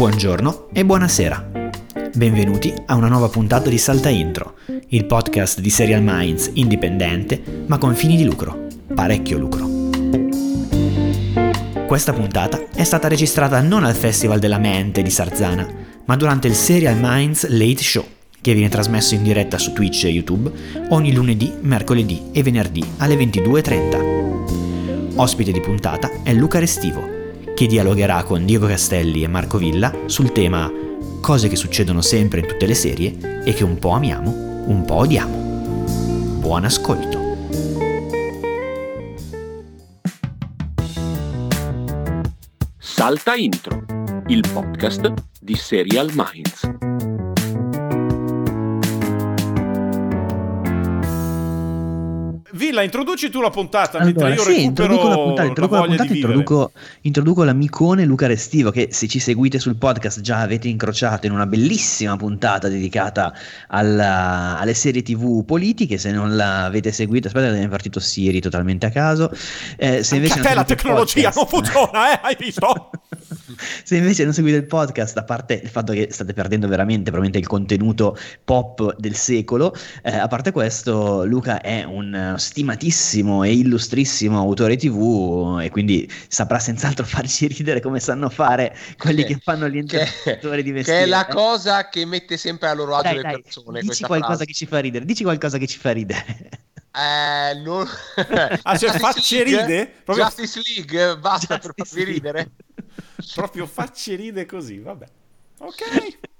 Buongiorno e buonasera. Benvenuti a una nuova puntata di Salta Intro, il podcast di Serial Minds indipendente ma con fini di lucro, parecchio lucro. Questa puntata è stata registrata non al Festival della Mente di Sarzana, ma durante il Serial Minds Late Show, che viene trasmesso in diretta su Twitch e YouTube ogni lunedì, mercoledì e venerdì alle 22.30. Ospite di puntata è Luca Restivo, che dialogherà con Diego Castelli e Marco Villa sul tema cose che succedono sempre in tutte le serie e che un po' amiamo, un po' odiamo. Buon ascolto! Salta Intro, il podcast di Serial Minds. Villa, introduci tu la puntata allora, mentre io sì, introduco la puntata, introduco, la la puntata introduco, introduco l'amicone Luca Restivo che se ci seguite sul podcast già avete incrociato in una bellissima puntata dedicata alla, alle serie tv politiche, se non l'avete seguito, aspetta è partito Siri totalmente a caso. Eh, se invece a te la tecnologia non funziona, eh? hai visto? se invece non seguite il podcast, a parte il fatto che state perdendo veramente probabilmente il contenuto pop del secolo, eh, a parte questo Luca è un stimatissimo e illustrissimo autore TV e quindi saprà senz'altro farci ridere come sanno fare quelli che, che fanno gli interpretatori di mestiere. Che è la cosa che mette sempre a loro agio dai, le dai, persone. Dici qualcosa frase. che ci fa ridere, dici qualcosa che ci fa ridere. Eh, non... ah, cioè facce ride? Proprio... Justice League, basta Justice per farvi ridere. Proprio facce ride così, vabbè. Ok.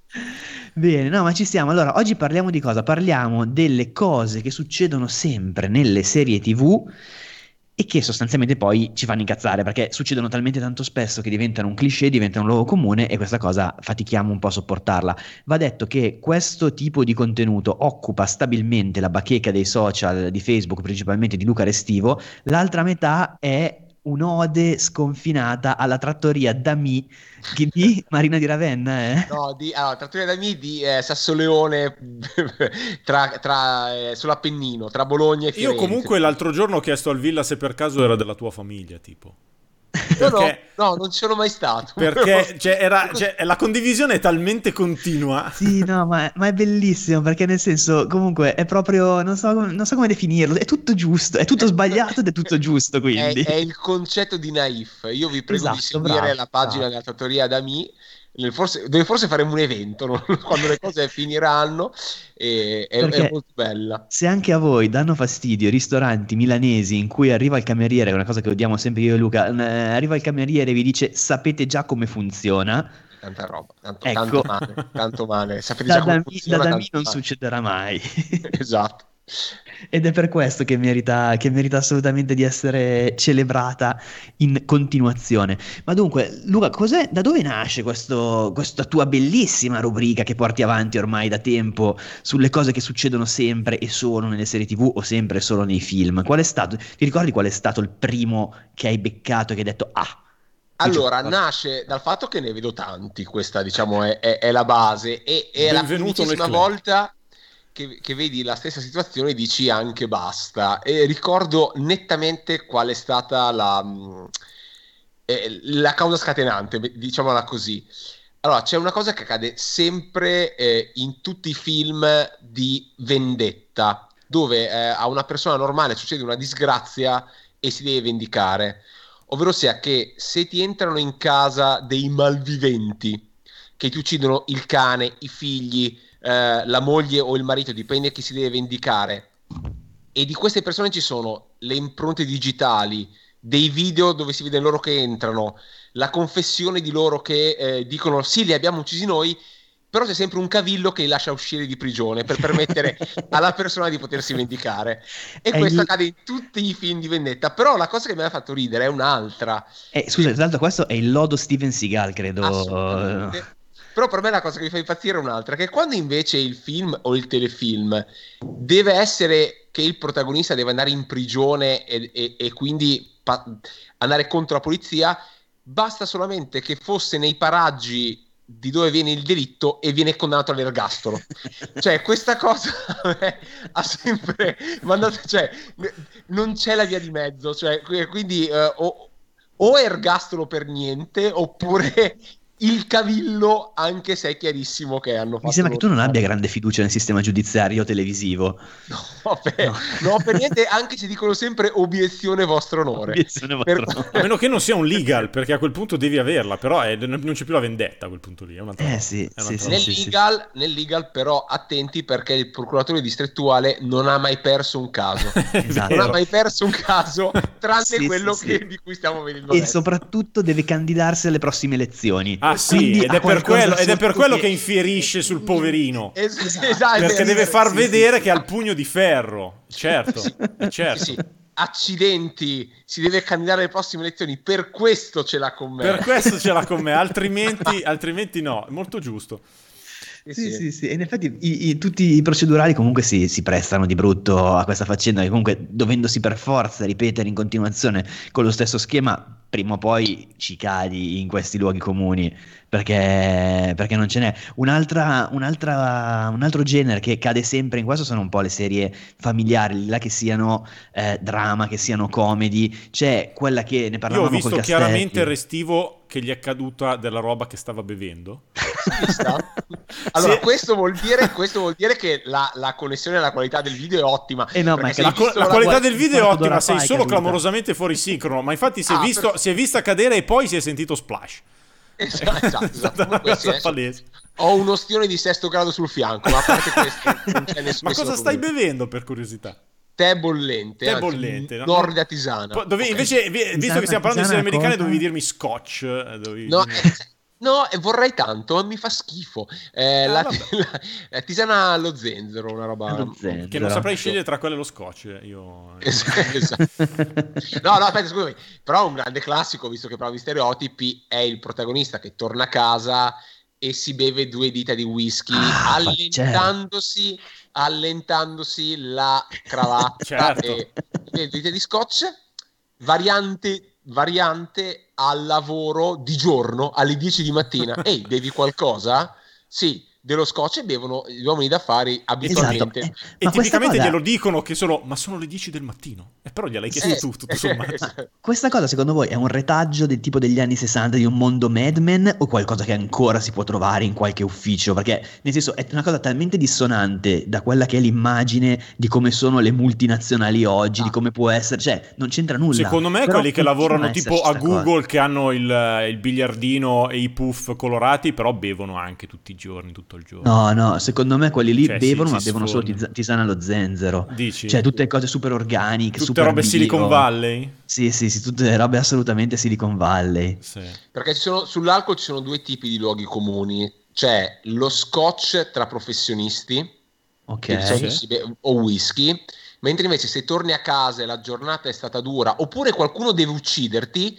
Bene, no, ma ci stiamo. Allora, oggi parliamo di cosa? Parliamo delle cose che succedono sempre nelle serie TV e che sostanzialmente poi ci fanno incazzare perché succedono talmente tanto spesso che diventano un cliché, diventano un luogo comune e questa cosa fatichiamo un po' a sopportarla. Va detto che questo tipo di contenuto occupa stabilmente la bacheca dei social di Facebook, principalmente di Luca Restivo, l'altra metà è un'ode sconfinata alla trattoria Dami di Marina di Ravenna eh? no, di, allora, trattoria Dami di eh, Sassoleone tra, tra, eh, sull'Appennino tra Bologna e Firenze io comunque l'altro giorno ho chiesto al Villa se per caso era della tua famiglia tipo perché, no, no, non ci sono mai stato. Perché cioè, era, cioè, la condivisione è talmente continua. Sì, no, ma, ma, è bellissimo perché nel senso, comunque, è proprio, non so, non so, come definirlo, è tutto giusto, è tutto sbagliato ed è tutto giusto, quindi. È, è il concetto di naif. Io vi prego esatto, di seguire bravo, la pagina bravo. della trattoria Dami Forse, dove forse faremo un evento no? quando le cose finiranno e, è, è, molto bella. Se anche a voi danno fastidio i ristoranti milanesi in cui arriva il cameriere, è una cosa che odiamo sempre io e Luca, arriva il cameriere e vi dice sapete già come funziona. Tanta roba, tanto, ecco. tanto male, tanto male. Sapete da già come da funziona. Da, da me non male. succederà mai. esatto. Ed è per questo che merita, che merita, assolutamente di essere celebrata in continuazione. Ma dunque, Luca, da dove nasce questo, questa tua bellissima rubrica che porti avanti ormai da tempo sulle cose che succedono sempre e solo nelle serie TV o sempre e solo nei film? Qual è stato, ti ricordi qual è stato il primo che hai beccato e che hai detto ah? Allora, nasce dal fatto che ne vedo tanti, questa diciamo è, è, è la base e è Benvenuto la primissima volta che, che, vedi la stessa situazione dici anche basta. E ricordo nettamente qual è stata la, mm, eh, la causa scatenante, diciamola così. Allora, c'è una cosa che accade sempre eh, in tutti i film di vendetta, dove eh, a una persona normale succede una disgrazia e si deve vendicare. Ovvero sia che se ti entrano in casa dei malviventi che ti uccidono il cane, i figli, eh, la moglie o il marito, dipende chi si deve vendicare. E di queste persone ci sono le impronte digitali, dei video dove si vede loro che entrano, la confessione di loro che eh, dicono sì, li abbiamo uccisi noi, però c'è sempre un cavillo che li lascia uscire di prigione per permettere alla persona di potersi vendicare. E questo il... accade in tutti i film di vendetta. Però la cosa che mi ha fatto ridere è un'altra. Eh, scusa, tra l'altro questo è il lodo Steven Seagal, credo. Assolutamente. Però per me la cosa che mi fa impazzire è un'altra, che quando invece il film o il telefilm deve essere che il protagonista deve andare in prigione e, e, e quindi pa- andare contro la polizia, basta solamente che fosse nei paraggi di dove viene il delitto e viene condannato all'ergastolo. cioè, questa cosa ha sempre mandato, cioè, non c'è la via di mezzo, cioè, quindi uh, o, o ergastolo per niente oppure il cavillo, anche se è chiarissimo che hanno fatto. Mi sembra che tu non abbia grande fiducia nel sistema giudiziario televisivo. No, per, no. no, per niente, anche se dicono sempre obiezione vostro onore. Obiezione vostro per... onore. A meno che non sia un legal, perché a quel punto devi averla, però è, non c'è più la vendetta a quel punto lì. È un'altra eh sì, sì, sì, nel, legal, nel, legal, però, attenti perché il procuratore distrettuale non ha mai perso un caso. esatto. Non ha mai perso un caso, tranne quello che, di cui stiamo vedendo. E adesso. soprattutto deve candidarsi alle prossime elezioni. Ah, Ah sì, ed è, per quello, ed è per quello che... che infierisce sul poverino. esatto. esatto. Perché deve far sì, vedere sì. che ha il pugno di ferro. Certo, sì. certo. Sì, Accidenti, si deve candidare alle prossime elezioni. Per questo ce l'ha con me. Per questo ce l'ha con me, altrimenti, altrimenti no. È molto giusto. Sì, sì, sì, sì. in effetti i, i, tutti i procedurali comunque si, si, prestano di brutto a questa faccenda, che comunque dovendosi per forza ripetere in continuazione con lo stesso schema, prima o poi ci cadi in questi luoghi comuni, perché, perché non ce n'è. Un'altra, un'altra, un altro genere che cade sempre in questo sono un po' le serie familiari, là che siano eh, drama, che siano comedy, c'è quella che ne parlavamo Io ho visto chiaramente il restivo che gli è caduta della roba che stava bevendo. allora, sì. questo, vuol dire, questo, vuol dire, che la, la, connessione e la qualità del video è ottima. Eh no, ma la, la, la qualità del video è ottima, sei solo clamorosamente fuori sincrono. Ma infatti si è, ah, visto, per... si è vista cadere e poi si è sentito splash. Esatto, esatto. esatto. Ho un ostione di sesto grado sul fianco, ma a parte questo non c'è nessuno. Ma cosa stai bevendo per curiosità? tè bollente, tè bollente no? Norda tisana. Dovevi, okay. Invece, visto tisana, che stiamo parlando di serie americane, dovevi dirmi scotch. Eh, dovevi no, dirmi... no, vorrei tanto, ma mi fa schifo. Eh, ah, la, la, la, tisana allo zenzero, una roba zenzero. che non saprei scegliere tra quelle e lo scotch. Io... esatto. no, no, aspetta, scusami. Però un grande classico, visto che provi stereotipi, è il protagonista che torna a casa e si beve due dita di whisky, ah, allentandosi. Allentandosi la cravatta certo. e le dita di scotch, variante, variante al lavoro di giorno alle 10 di mattina. Ehi, bevi qualcosa? Sì, dello scotch e bevono gli uomini d'affari abitualmente. Esatto. Eh, e tipicamente cosa... glielo dicono che sono, ma sono le 10 del mattino. E però gliel'hai chiesto eh, tu, tutto sommato. questa cosa secondo voi è un retaggio del tipo degli anni 60 di un mondo Mad Men o qualcosa che ancora si può trovare in qualche ufficio? Perché nel senso è una cosa talmente dissonante da quella che è l'immagine di come sono le multinazionali oggi, ah. di come può essere, cioè non c'entra nulla. Secondo me però quelli che lavorano tipo a Google cosa. che hanno il, il biliardino e i puff colorati, però bevono anche tutti i giorni, tutto tutto il giorno. No, no, secondo me quelli lì cioè, bevono, si, ma bevono solo tis- tisana allo zenzero. Dici? Cioè, tutte cose super organiche, tutte super robe bio. Silicon Valley? Sì, sì, sì, tutte robe assolutamente Silicon Valley. Sì. Perché sono, sull'alcol ci sono due tipi di luoghi comuni. C'è lo scotch tra professionisti, ok, sì. be- o whisky, mentre invece se torni a casa e la giornata è stata dura, oppure qualcuno deve ucciderti,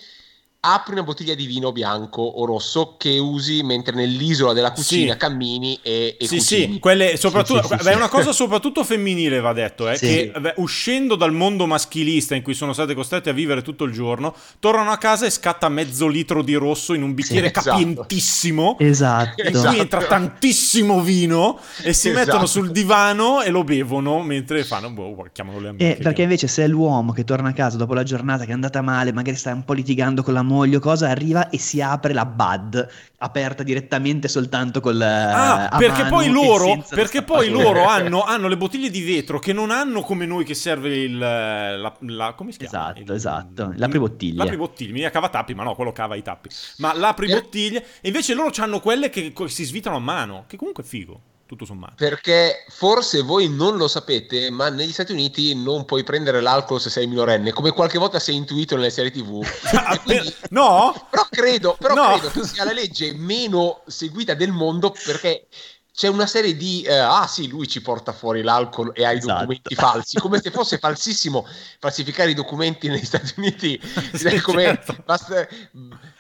apri una bottiglia di vino bianco o rosso che usi mentre nell'isola della cucina sì. cammini e, e sì, cucini. Sì, quelle soprattutto, sì, sì, è una cosa soprattutto femminile va detto, eh, che beh, uscendo dal mondo maschilista in cui sono state costrette a vivere tutto il giorno, tornano a casa e scatta mezzo litro di rosso in un bicchiere esatto. capientissimo, esatto. in cui entra tantissimo vino e si esatto. mettono sul divano e lo bevono mentre fanno, boh, chiamano le amiche. Eh, perché invece se è l'uomo che torna a casa dopo la giornata che è andata male, magari sta un po' litigando con la moglie o cosa, arriva e si apre la Bud aperta direttamente soltanto col ah, perché poi loro, perché poi loro hanno, hanno, le bottiglie di vetro che non hanno come noi che serve il la, la, come si chiama? Esatto, il, esatto, l'apri bottiglie, mi cava tappi, ma no, quello cava i tappi. Ma l'apri bottiglie e invece loro hanno quelle che si svitano a mano, che comunque è figo tutto sommato. Perché forse voi non lo sapete, ma negli Stati Uniti non puoi prendere l'alcol se sei minorenne, come qualche volta si è intuito nelle serie TV. quindi, no? Però credo, però no. credo che sia la legge meno seguita del mondo perché c'è una serie di eh, ah sì, lui ci porta fuori l'alcol e ha i esatto. documenti falsi, come se fosse falsissimo falsificare i documenti negli Stati Uniti, sì, come certo. basta,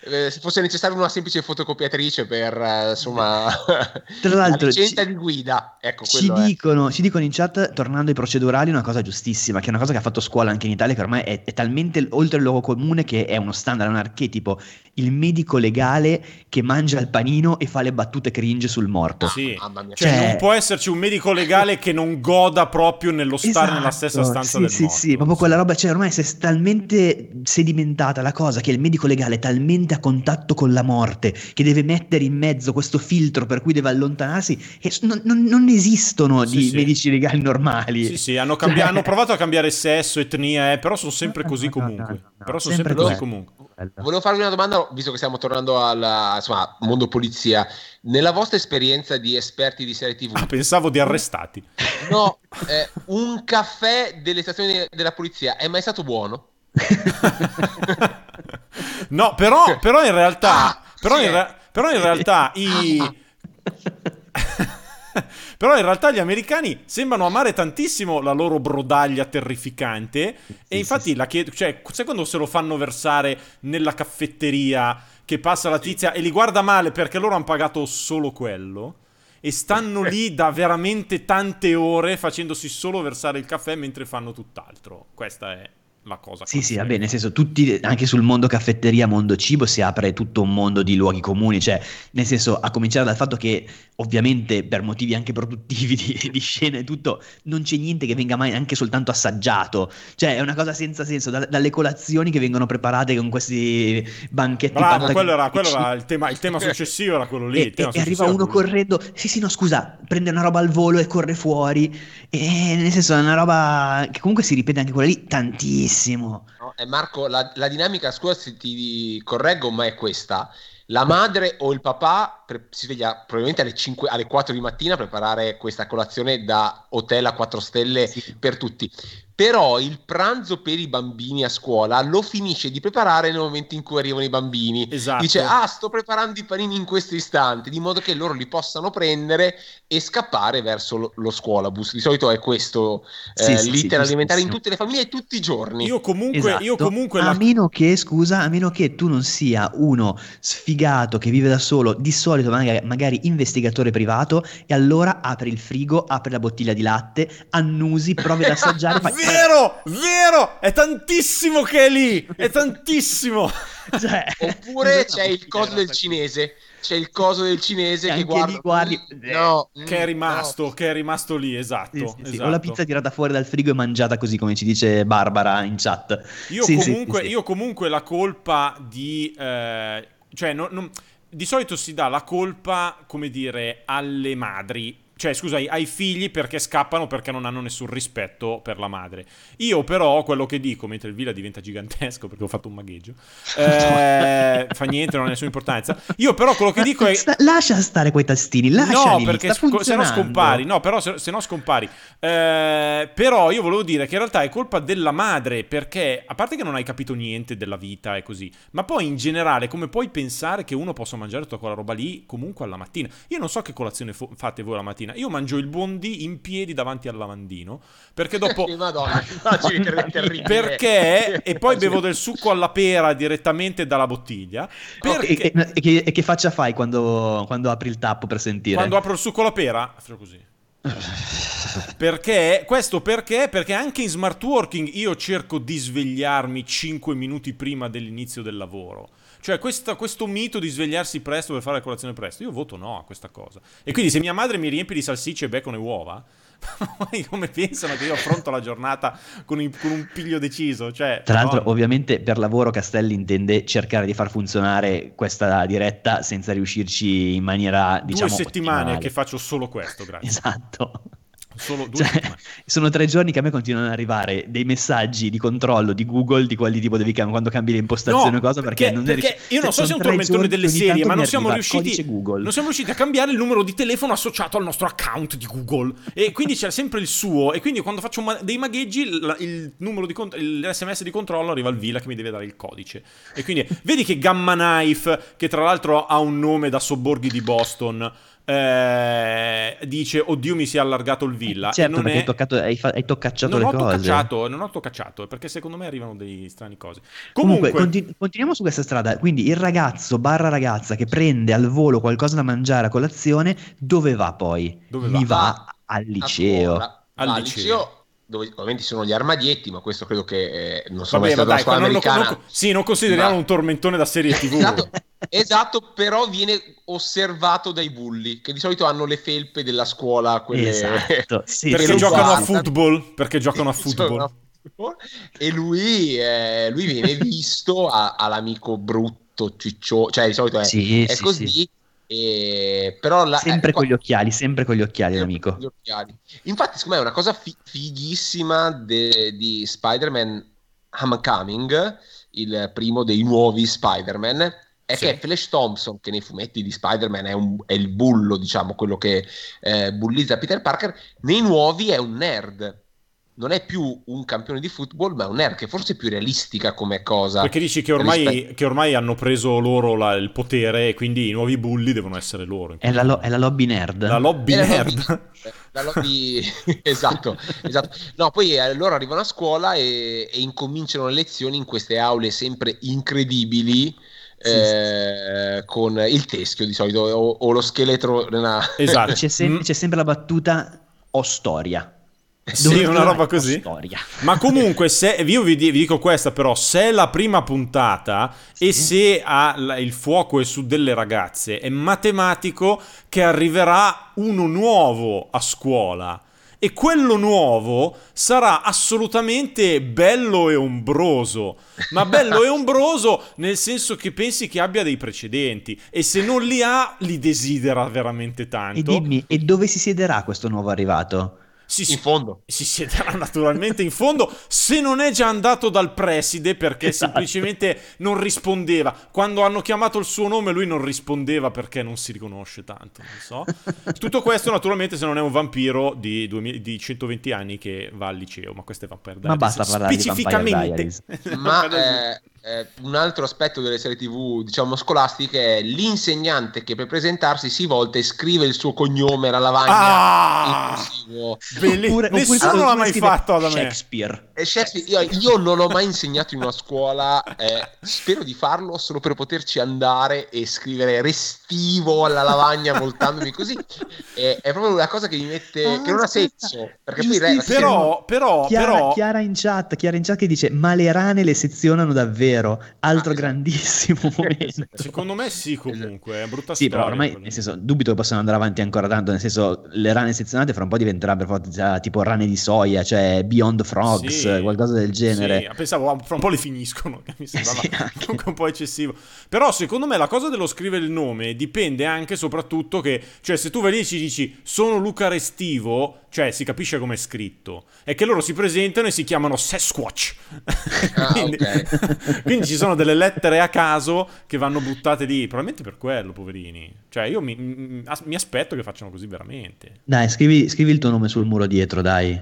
eh, se fosse necessaria una semplice fotocopiatrice per eh, insomma tra l'altro la licenza ci, di guida. Ecco, ci dicono, ci dicono, in chat, tornando ai procedurali, una cosa giustissima, che è una cosa che ha fatto scuola anche in Italia, che ormai è, è talmente oltre il luogo comune che è uno standard, un archetipo il medico legale che mangia il panino e fa le battute cringe sul morto. Sì, cioè, cioè, non può esserci un medico legale che non goda proprio nello stare esatto, nella stessa stanza sì, del sì, morto. Sì, proprio quella roba, cioè ormai si è talmente sedimentata la cosa che il medico legale è talmente a contatto con la morte che deve mettere in mezzo questo filtro per cui deve allontanarsi e non, non, non esistono sì, di sì. medici legali normali. Sì, sì, hanno, cambi- cioè... hanno provato a cambiare sesso, etnia, eh, però sono sempre così comunque. Però sono sempre, sempre così comunque. Volevo farvi una domanda, visto che stiamo tornando al insomma, mondo polizia. Nella vostra esperienza di esperti di serie TV, ah, pensavo di arrestati. No, eh, un caffè delle stazioni della polizia è mai stato buono? no, però, però in realtà, ah, però, in re- però in realtà i Però in realtà gli americani sembrano amare tantissimo la loro brodaglia terrificante. Sì, e infatti sì, la chiedo, cioè, secondo se lo fanno versare nella caffetteria che passa la tizia e li guarda male perché loro hanno pagato solo quello. E stanno lì da veramente tante ore facendosi solo versare il caffè mentre fanno tutt'altro. Questa è la cosa. Sì, sì, vabbè, nel senso, tutti, anche sul mondo caffetteria, mondo cibo, si apre tutto un mondo di luoghi comuni, cioè, nel senso, a cominciare dal fatto che, ovviamente, per motivi anche produttivi di, di scena e tutto, non c'è niente che venga mai anche soltanto assaggiato, cioè, è una cosa senza senso, da, dalle colazioni che vengono preparate con questi banchetti. Bravo, quello era, quello era il, tema, il, tema, successivo, era quello lì. E, e arriva uno correndo, sì, sì, no, scusa, prende una roba al volo e corre fuori, e nel senso, è una roba che comunque si ripete anche quella lì tantissimo bellissimo. No, eh, Marco, la, la, dinamica, scusa se ti correggo, ma è questa. La madre o il papà pre- si sveglia probabilmente alle, 5, alle 4 di mattina a preparare questa colazione da hotel a 4 stelle sì. per tutti però il pranzo per i bambini a scuola lo finisce di preparare nel momento in cui arrivano i bambini. Esatto. Dice, ah, sto preparando i panini in questo istante, di modo che loro li possano prendere e scappare verso lo, lo scuolabus. Di solito è questo eh, sì, l'iter sì, alimentare in tutte le famiglie e tutti i giorni. Io comunque... Esatto. Io comunque a la... meno che, scusa, a meno che tu non sia uno sfigato che vive da solo, di solito magari, magari investigatore privato, e allora apri il frigo, apri la bottiglia di latte, annusi, provi ad assaggiare, fai vero, vero, è tantissimo che è lì, è tantissimo. Cioè, Oppure c'è il coso del cinese, c'è il coso del cinese che guarda... guardi... No, che è rimasto, no. che è rimasto lì, esatto, sì, sì, esatto. O la pizza tirata fuori dal frigo e mangiata così, come ci dice Barbara in chat. Io, comunque, io comunque la colpa di... Eh, cioè, non, non, di solito si dà la colpa, come dire, alle madri cioè scusa, ai figli perché scappano perché non hanno nessun rispetto per la madre. Io però quello che dico, mentre il villa diventa gigantesco perché ho fatto un magheggio, eh, fa niente, non ha nessuna importanza. Io però quello che dico è... Sta, lascia stare quei tastini, lasciali, No, perché sc- se no scompari, no, però se, se no scompari. Eh, però io volevo dire che in realtà è colpa della madre perché, a parte che non hai capito niente della vita e così, ma poi in generale come puoi pensare che uno possa mangiare tutta quella roba lì comunque alla mattina? Io non so che colazione fo- fate voi la mattina mattina. Io mangio il buondì in piedi davanti al lavandino perché dopo Madonna, perché e poi bevo del succo alla pera direttamente dalla bottiglia. Perché... E, e, e, che, e, che, faccia fai quando, quando, apri il tappo per sentire? Quando apro il succo alla pera, faccio così. perché questo perché? Perché anche in smart working io cerco di svegliarmi 5 minuti prima dell'inizio del lavoro. Cioè, questa, questo mito di svegliarsi presto per fare la colazione presto, io voto no a questa cosa. E quindi se mia madre mi riempie di salsicce, bacon e uova, come pensano che io affronto la giornata con, il, con un piglio deciso? Cioè, Tra l'altro, no. ovviamente, per lavoro Castelli intende cercare di far funzionare questa diretta senza riuscirci in maniera, diciamo, Due settimane ottimale. che faccio solo questo, grazie. Esatto. Solo due cioè, sono tre giorni che a me continuano ad arrivare dei messaggi di controllo di Google di quelli tipo devi quando cambi le impostazioni no, cosa perché, perché non perché riusci- io non so se è un tormentone delle serie ma non siamo, riusciti, non siamo riusciti a cambiare il numero di telefono associato al nostro account di Google. E quindi c'è sempre il suo. E quindi quando faccio ma- dei magheggi il, il numero di cont- l'SMS di controllo arriva al Villa che mi deve dare il codice. E quindi vedi che Gamma Knife che tra l'altro ha un nome da sobborghi di Boston eh, dice oddio mi si è allargato il villa certo non perché è... hai, toccato, hai, fa... hai toccacciato non le ho cose toccacciato, non ho toccacciato perché secondo me arrivano dei strani cose comunque, comunque continu- continuiamo su questa strada quindi il ragazzo barra ragazza che prende al volo qualcosa da mangiare a colazione dove va poi? dove va? Li va al liceo al liceo. liceo dove ovviamente ci sono gli armadietti, ma questo credo che eh, non so Vabbè, mai stato dai, americana. Non, sì, non consideriamo ma... un tormentone da serie TV. esatto, esatto, però viene osservato dai bulli, che di solito hanno le felpe della scuola, quelle... Esatto, sì, perché sì, giocano a football, perché giocano a football. e lui, eh, lui viene visto a, all'amico brutto, ciccio, cioè di solito è, sì, è così e, però la, sempre eh, con gli occhiali, sempre con gli occhiali, l'amico. Gli occhiali. Infatti, secondo me è una cosa fi- fighissima de- di Spider-Man Homecoming, il primo dei nuovi Spider-Man, è sì. che Flash Thompson, che nei fumetti di Spider-Man è, un, è il bullo, diciamo, quello che eh, bullizza Peter Parker, nei nuovi è un nerd non è più un campione di football, ma è un nerd che forse è più realistica come cosa. Perché dici che ormai, rispetto... che ormai hanno preso loro la, il potere e quindi i nuovi bulli devono essere loro. È la, lo- è la, lobby nerd. La lobby è nerd. La lobby, la lobby... esatto, esatto. No, poi eh, loro arrivano a scuola e, e incominciano le lezioni in queste aule sempre incredibili. Sì, eh, sì. con il teschio di solito o, o lo scheletro nella... esatto c'è, sem- c'è sempre la battuta o storia sì, una roba così. Storia. Ma comunque, se io vi, vi, dico questa, però, se è la prima puntata sì. e se ha, il fuoco è su delle ragazze, è matematico che arriverà uno nuovo a scuola. E quello nuovo sarà assolutamente bello e ombroso. Ma bello e ombroso nel senso che pensi che abbia dei precedenti. E se non li ha, li desidera veramente tanto. E dimmi, e dove si siederà questo nuovo arrivato? Si, in fondo. Si siederà naturalmente in fondo se non è già andato dal preside perché esatto. semplicemente non rispondeva. Quando hanno chiamato il suo nome lui non rispondeva perché non si riconosce tanto, non so. Tutto questo naturalmente se non è un vampiro di, 2000, di 120 anni che va al liceo, ma questo è Vampire Diaries. Ma basta parlare specificamente. Di ma eh, eh, un altro aspetto delle serie tv diciamo scolastiche è l'insegnante che per presentarsi si volta e scrive il suo cognome alla lavagna ah, oppure, nessuno oppure, l'ha mai fatto da me. Shakespeare, eh, Shakespeare io, io, non ho mai insegnato in una scuola eh, spero di farlo solo per poterci andare e scrivere restivo alla lavagna voltandomi così. È, è proprio una cosa che mi mette ah, che non ha senso perché poi re, però, però, Chiara, però... Chiara in chat Chiara in chat che dice ma le rane le sezionano davvero? Vero, altro ah, grandissimo momento. Secondo me sì comunque, è brutta sì, storia. però ormai, nel senso, dubito che possano andare avanti ancora tanto, nel senso, le rane sezionate fra un po' tipo rane di soia, cioè Beyond Frogs, sì, qualcosa del genere. Sì, pensavo, fra un po' le finiscono, che mi sembrava sì, un po' eccessivo. Però secondo me la cosa dello scrivere il nome dipende anche soprattutto che, cioè se tu vai lì e ci dici sono Luca Restivo, cioè si capisce come è scritto, è che loro si presentano e si chiamano Sasquatch. Ah, quindi, quindi, ci sono delle lettere a caso che vanno buttate lì, probabilmente per quello, poverini. Cioè io mi, mi aspetto che facciano così veramente. Dai, scrivi, scrivi il tuo nome sul muro dietro, dai.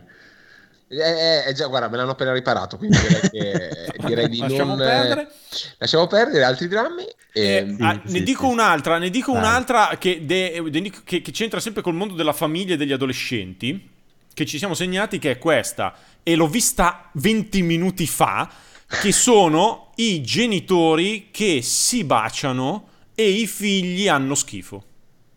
Eh, eh, eh, già, guarda, me l'hanno appena riparato, quindi direi, che, direi di lasciamo non... Perdere. lasciamo perdere altri drammi. E... Eh, sì, ah, sì, ne dico sì. un'altra, ne dico Dai. un'altra che, de, de, che, che c'entra sempre col mondo della famiglia e degli adolescenti, che ci siamo segnati, che è questa, e l'ho vista 20 minuti fa, che sono i genitori che si baciano e i figli hanno schifo.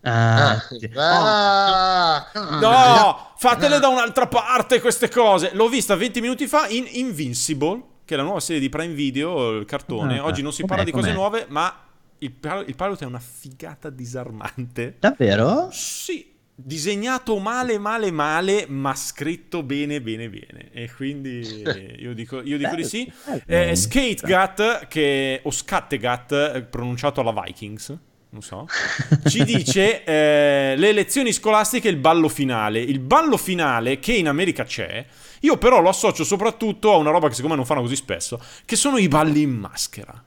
Ah, ah, sì. ah, no, fatele da un'altra parte queste cose. L'ho vista 20 minuti fa in Invincible, che è la nuova serie di Prime Video, il cartone. Ah, Oggi non si parla di cose com'è? nuove, ma il, il pilot è una figata disarmante. Davvero? Sì, disegnato male, male, male, ma scritto bene, bene, bene. E quindi io dico, io dico di sì. Eh, Skategat, che, o Scattegat, pronunciato alla Vikings non so, ci dice eh, le lezioni scolastiche e il ballo finale. Il ballo finale, che in America c'è, io però lo associo soprattutto a una roba che secondo me non fanno così spesso, che sono i balli in maschera.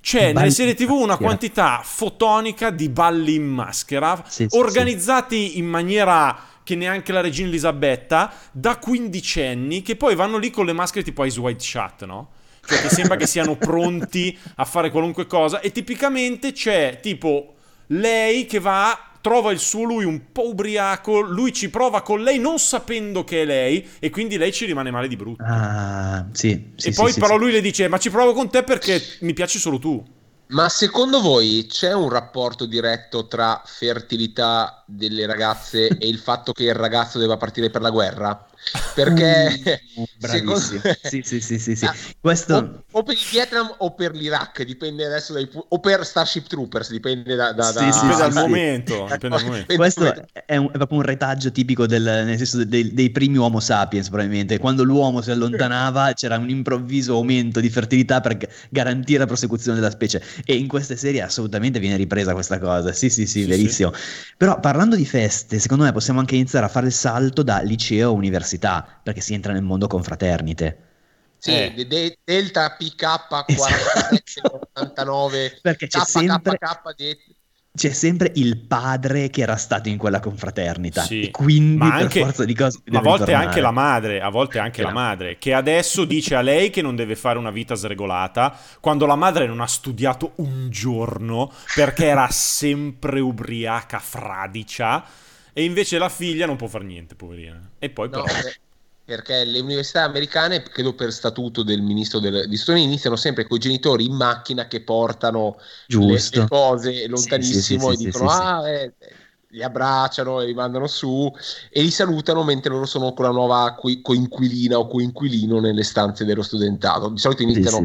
C'è nelle serie tv una quantità fotonica di balli in maschera, sì, sì, organizzati sì. in maniera che neanche la regina Elisabetta, da quindicenni, che poi vanno lì con le maschere tipo Ice White Shut, no? Cioè che sembra che siano pronti a fare qualunque cosa e tipicamente c'è tipo lei che va trova il suo lui un po' ubriaco, lui ci prova con lei non sapendo che è lei e quindi lei ci rimane male di brutto. Ah, sì. sì e poi sì, però sì. lui le dice ma ci provo con te perché mi piaci solo tu. Ma secondo voi c'è un rapporto diretto tra fertilità delle ragazze e il fatto che il ragazzo debba partire per la guerra? Perché uh, secondo... sì, sì, sì, sì, sì. Ah, Questo... o, o, per il Vietnam o per l'Iraq dipende adesso dai, o per Starship Troopers dipende da, da, sì, da... Sì, dal, momento, dipende dal momento. questo è, un, è, proprio un retaggio tipico del, nel senso dei, dei, primi Homo sapiens probabilmente. Quando l'uomo si allontanava c'era un improvviso aumento di fertilità per garantire la prosecuzione della specie. E in queste serie assolutamente viene ripresa questa cosa. Sì sì sì, sì. verissimo. Però parlando di feste secondo me possiamo anche iniziare a fare il salto da liceo a università perché si entra nel mondo con fraternite. Sì, eh. de- Delta PK 4789 esatto. perché c'è sempre, c'è sempre il padre che era stato in quella confraternita sì. e quindi ma anche, per forza di cose a volte tornare. anche la madre a volte anche la madre che adesso dice a lei che non deve fare una vita sregolata quando la madre non ha studiato un giorno perché era sempre ubriaca fradicia e invece la figlia non può fare niente, poverina. E poi no, però... Perché le università americane, credo per statuto del ministro del, di Stone, iniziano sempre con i genitori in macchina che portano le, le, cose lontanissimo sì, sì, sì, e dicono ah, eh, li abbracciano e li mandano su e li salutano mentre loro sono con la nuova coinquilina o coinquilino nelle stanze dello studentato. Di solito iniziano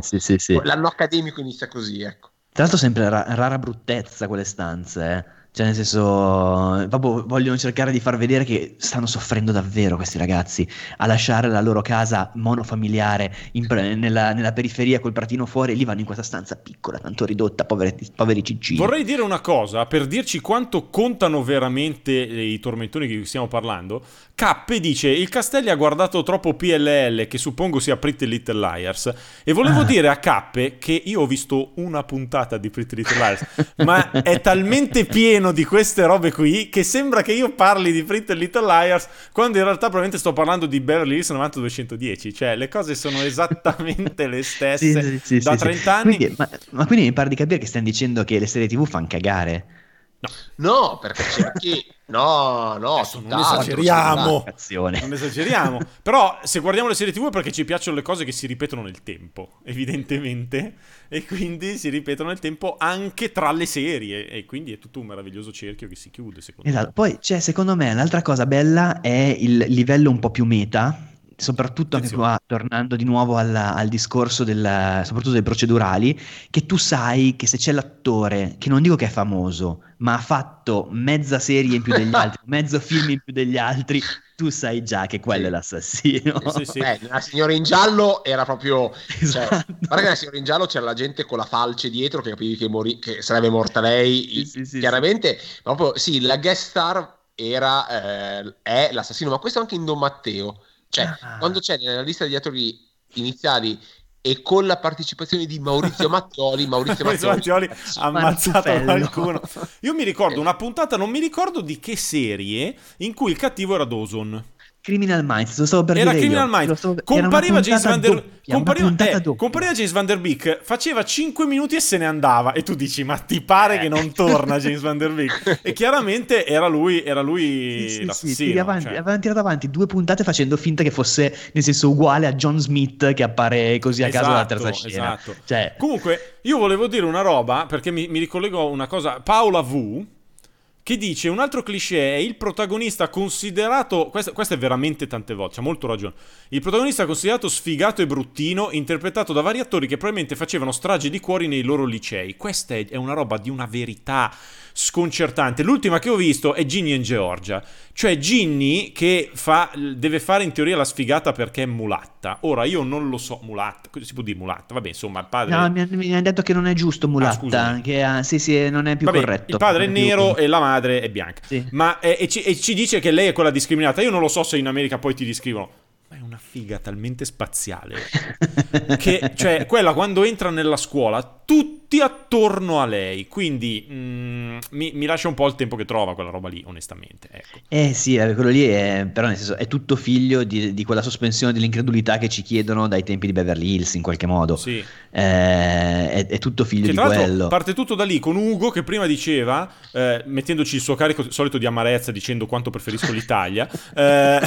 l'anno accademico inizia così, ecco. Tra l'altro sempre ra- rara bruttezza quelle stanze, eh cioè, nel senso, proprio vogliono cercare di far vedere che stanno soffrendo davvero questi ragazzi a lasciare la loro casa monofamiliare in, nella, nella, periferia col pratino fuori e lì vanno in questa stanza piccola, tanto ridotta, poveri, poveri ciccini. Vorrei dire una cosa per dirci quanto contano veramente i tormentoni di cui stiamo parlando. K dice: Il Castelli ha guardato troppo PLL, che suppongo sia Pretty Little Liars. E volevo ah. dire a K che io ho visto una puntata di Pretty Little Liars, ma è talmente pieno di queste robe qui che sembra che io parli di Pretty Little Liars quando in realtà probabilmente sto parlando di Beverly Hills 90210. Cioè, le cose sono esattamente le stesse sì, sì, sì, da 30 anni. Quindi, ma, ma quindi mi pare di capire che stiamo dicendo che le serie TV fanno cagare. No. no, perché cerchi... No, no, Adesso non esageriamo. Non esageriamo. Però se guardiamo le serie TV è perché ci piacciono le cose che si ripetono nel tempo, evidentemente. E quindi si ripetono nel tempo anche tra le serie. E quindi è tutto un meraviglioso cerchio che si chiude, secondo esatto. me. Poi c'è, secondo me, l'altra cosa bella è il livello un po' più meta soprattutto anche qua, tornando di nuovo alla, al discorso del, soprattutto dei procedurali, che tu sai che se c'è l'attore, che non dico che è famoso, ma ha fatto mezza serie in più degli altri, mezzo film in più degli altri, tu sai già che quello sì. è l'assassino. Sì, sì, eh, la signora in giallo era proprio... Cioè, esatto. Cioè, guarda che la signora in giallo c'era la gente con la falce dietro che capivi che, morì, che sarebbe morta lei. Chiaramente, proprio, sì, la guest star era, eh, è l'assassino, ma questo anche in Don Matteo cioè, ah. quando c'è nella lista degli attori iniziali e con la partecipazione di Maurizio Mattioli, Maurizio Mattioli, ha ammazzato qualcuno. Io mi ricordo una puntata, non mi ricordo di che serie, in cui il cattivo era Dawson. Criminal Minds, lo stavo per era dire Criminal io. Minds. Stavo... Compariva James Van Der compariva, eh, compariva James Van Der Beek, faceva 5 minuti e se ne andava e tu dici "Ma ti pare eh. che non torna James Van Der Beek?" e chiaramente era lui, era lui sì. Sì, sì, avanti, cioè. Avevano tirato avanti due puntate facendo finta che fosse nel senso uguale a John Smith che appare così a esatto, caso alla terza scena. Esatto. Cioè... Comunque, io volevo dire una roba perché mi, mi ricollego a una cosa Paola V che dice un altro cliché è il protagonista considerato, questo, questo, è veramente tante volte, ha molto ragione, il protagonista considerato sfigato e bruttino, interpretato da vari attori che probabilmente facevano strage di cuori nei loro licei. Questa è, è una roba di una verità sconcertante. L'ultima che ho visto è Ginny in Georgia, cioè Ginny che fa, deve fare in teoria la sfigata perché è mulatta. Ora io non lo so, mulatta, si può dire mulatta? Vabbè, insomma, il padre... No, mi, mi hanno detto che non è giusto ah, mulatta, ah, che ha, sì, sì, non è più Vabbè, corretto. Il padre è nero più... e la madre è bianca. Sì. Ma, eh, e, ci, e ci dice che lei è quella discriminata. Io non lo so se in America poi ti descrivono figa talmente spaziale che, cioè, quella quando entra nella scuola, tutti attorno a lei. Quindi mm, mi, mi, lascia un po' il tempo che trova quella roba lì, onestamente. Ecco. Eh sì, eh, quello lì è, però nel senso, è tutto figlio di, di, quella sospensione dell'incredulità che ci chiedono dai tempi di Beverly Hills in qualche modo. Sì. Eh, è, è, tutto figlio che, di quello. Parte tutto da lì con Ugo che prima diceva, eh, mettendoci il suo carico solito di amarezza dicendo quanto preferisco l'Italia, eh,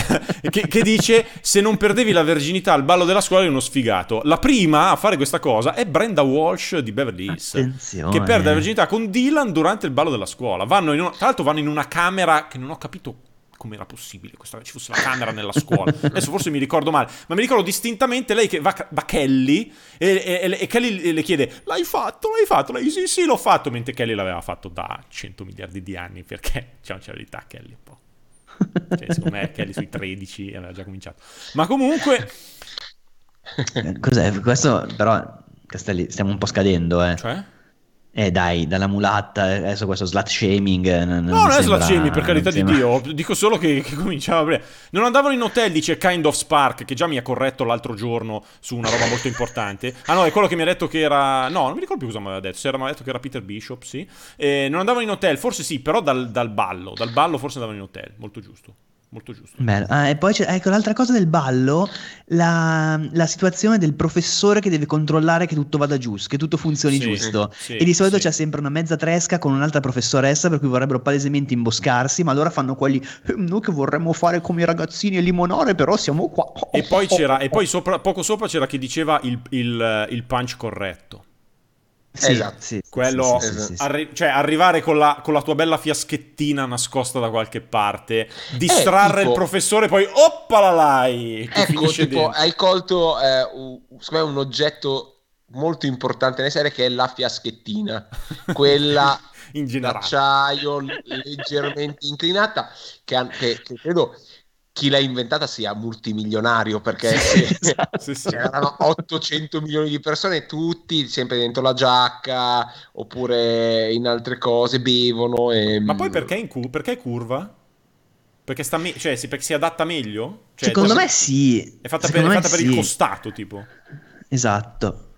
che, che dice se non perdevi la verginità al ballo della scuola eri uno sfigato. La prima a fare questa cosa è Brenda Walsh di Beverly Hills. Attenzione. che perde la virginità con Dylan durante il ballo della scuola. Vanno una, tra l'altro vanno in una camera che non ho capito com'era possibile questa, ci fosse la camera nella scuola. Adesso forse mi ricordo male, ma mi ricordo distintamente lei che va da Kelly e, e, e, Kelly le chiede: L'hai fatto? L'hai fatto? Lei sì, sì, l'ho fatto. Mentre Kelly l'aveva fatto da 100 miliardi di anni perché c'è una verità, Kelly un po'. Cioè, secondo me Kelly sui 13 aveva già cominciato. Ma comunque. Cos'è? Questo però, Castelli, stiamo un po' scadendo, eh. Cioè? Eh dai, dalla mulatta, adesso questo slut shaming. Non, no, non è slut shaming, per carità di sembra... Dio. Dico solo che, che cominciava. Non andavano in hotel, dice Kind of Spark, che già mi ha corretto l'altro giorno su una roba molto importante. Ah no, è quello che mi ha detto che era. No, non mi ricordo più cosa mi aveva detto. Se era, mi detto che era Peter Bishop, sì. Eh, non andavano in hotel, forse sì, però dal, dal ballo. Dal ballo forse andavano in hotel, molto giusto molto giusto. Bello. Ah, e poi c'è, ecco l'altra cosa del ballo, la, la, situazione del professore che deve controllare che tutto vada giusto, che tutto funzioni sì, giusto. Sì, e di solito sì. c'è sempre una mezza tresca con un'altra professoressa per cui vorrebbero palesemente imboscarsi, ma allora fanno quelli eh, noi che vorremmo fare come i ragazzini e limonare, però siamo qua. E poi, c'era, e poi sopra, poco sopra c'era chi diceva il, il, il punch corretto. Sì, esatto. Sì, Quello, sì, sì, arri- cioè arrivare con la, con la, tua bella fiaschettina nascosta da qualche parte, distrarre eh, tipo, il professore, poi oppala lai! Ecco, tipo, hai colto eh, un, un oggetto molto importante nella serie che è la fiaschettina, quella in generale. d'acciaio leggermente inclinata, che, che, che credo chi l'ha inventata sia multimilionario perché esatto, sì, sì. c'erano 800 milioni di persone tutti sempre dentro la giacca oppure in altre cose bevono e... ma poi perché, in cu- perché è curva? perché, sta me- cioè, si, perché si adatta meglio? Cioè, secondo me sì è fatta, per, è fatta per sì. il costato tipo esatto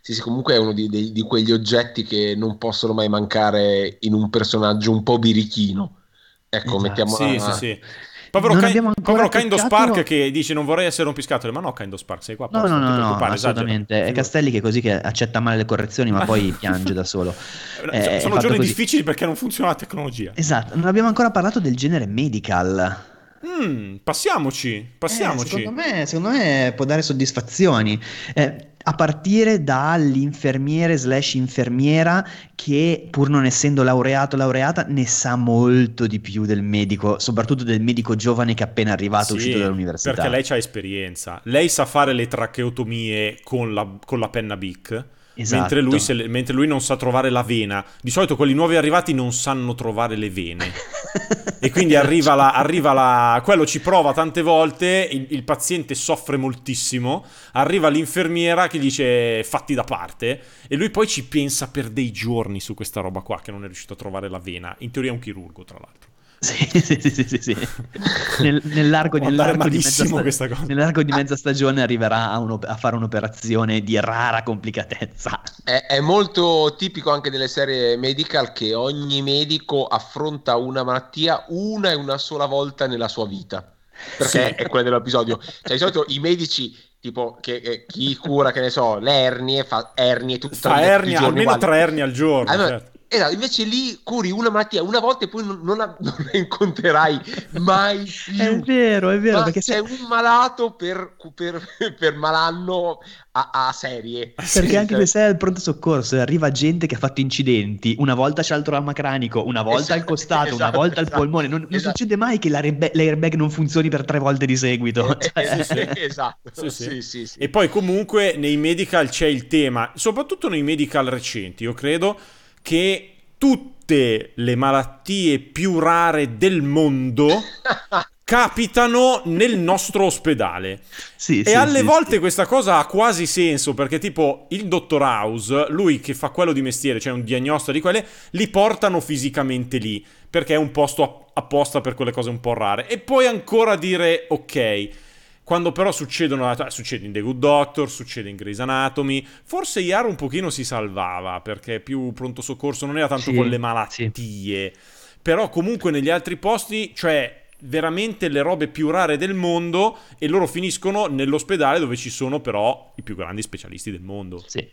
sì, sì, comunque è uno di, di, di quegli oggetti che non possono mai mancare in un personaggio un po' birichino ecco esatto. mettiamo sì, sì, sì Povero, Ky- povero Kind Spark che dice non vorrei essere un piscatore, ma no Kind Spark, sei qua. No, no, no, no, assolutamente. Esagera. È Castelli che è così che accetta male le correzioni, ma poi piange da solo. Eh, sono giorni così. difficili perché non funziona la tecnologia. Esatto, non abbiamo ancora parlato del genere medical. Mm, passiamoci, passiamoci. Eh, secondo, me, secondo, me, può dare soddisfazioni. Eh, a partire dall'infermiere slash infermiera che pur non essendo laureato laureata ne sa molto di più del medico, soprattutto del medico giovane che è appena arrivato, sì, uscito dall'università. Perché lei ha esperienza, lei sa fare le tracheotomie con la, con la penna Bic Esatto. Mentre, lui se, mentre, lui non sa trovare la vena. Di solito quelli nuovi arrivati non sanno trovare le vene. e quindi arriva la, arriva la, Quello ci prova tante volte, il, il, paziente soffre moltissimo, arriva l'infermiera che dice fatti da parte e lui poi ci pensa per dei giorni su questa roba qua che non è riuscito a trovare la vena. In teoria è un chirurgo, tra l'altro. Sì, sì, sì, sì, sì. Nel, nell'arco, nell'arco, di sta- nell'arco, di mezza stagione arriverà a, a, fare un'operazione di rara complicatezza. È, è, molto tipico anche delle serie medical che ogni medico affronta una malattia una e una sola volta nella sua vita. Perché sì. è quella dell'episodio. Cioè, di solito i medici tipo che, che, chi cura, che ne so, le ernie, fa ernie tutte fa ernia, almeno uguali. tre ernie al giorno. Allora, certo. Esatto, invece lì curi una malattia una volta e poi non, non, la, non la, incontrerai mai più. È vero, è vero. Ma perché c'è se... un malato per, per, per malanno a, a, serie. Perché sì, anche se sei al pronto soccorso e arriva gente che ha fatto incidenti, una volta c'è il trauma cranico, una volta esatto, al costato, esatto, una volta esatto, al polmone, non, non esatto. succede mai che l'airbag non funzioni per tre volte di seguito. Eh, cioè... sì, sì, esatto. Sì, sì. E poi comunque nei medical c'è il tema, soprattutto nei medical recenti, io credo che tutte le malattie più rare del mondo capitano nel nostro ospedale. Sì, e sì, alle sì, volte questa cosa ha quasi senso perché tipo il dottor House, lui che fa quello di mestiere, cioè un diagnosta di quelle, li portano fisicamente lì perché è un posto apposta per quelle cose un po' rare. E poi ancora dire ok, quando però succedono, succede in The Good Doctor, succede in Grey's Anatomy, forse Yara un pochino si salvava perché più pronto soccorso non era tanto sì, con le malattie, sì. però comunque negli altri posti, cioè veramente le robe più rare del mondo e loro finiscono nell'ospedale dove ci sono però i più grandi specialisti del mondo. Sì.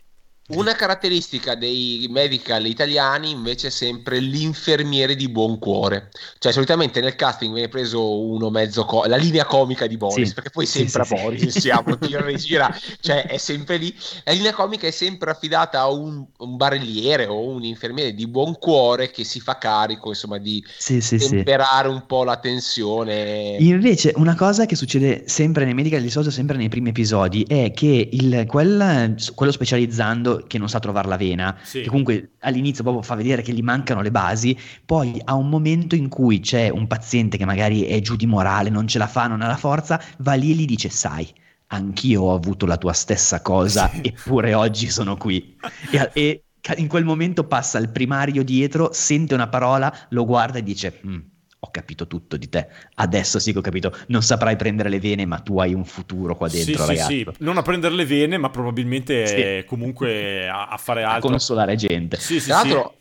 Una caratteristica dei medical italiani invece è sempre l'infermiere di buon cuore. Cioè, solitamente nel casting viene preso uno mezzo co- la linea comica di Boris, sì. perché poi sempre sì, a Boris sì. siamo, tira e gira, cioè è sempre lì. La linea comica è sempre affidata a un, un barelliere o un infermiere di buon cuore che si fa carico, insomma, di temperare un po' la tensione. Invece, una cosa che succede sempre nei medical, di solito sempre nei primi episodi, è che il, quel, quello specializzando che non sa trovare la vena, sì. che comunque all'inizio proprio fa vedere che gli mancano le basi, poi a un momento in cui c'è un paziente che magari è giù di morale, non ce la fa, non ha la forza, va lì e gli dice sai, anch'io ho avuto la tua stessa cosa, sì. eppure oggi sono qui. e, e, in quel momento passa il primario dietro, sente una parola, lo guarda e dice... Mm, ho capito tutto di te. Adesso sì che ho capito. Non saprai prendere le vene, ma tu hai un futuro qua dentro, sì, ragazzo. Sì, sì, non a prendere le vene, ma probabilmente sì. comunque a, a, fare altro. A consolare gente. Sì, sì, Tra l'altro,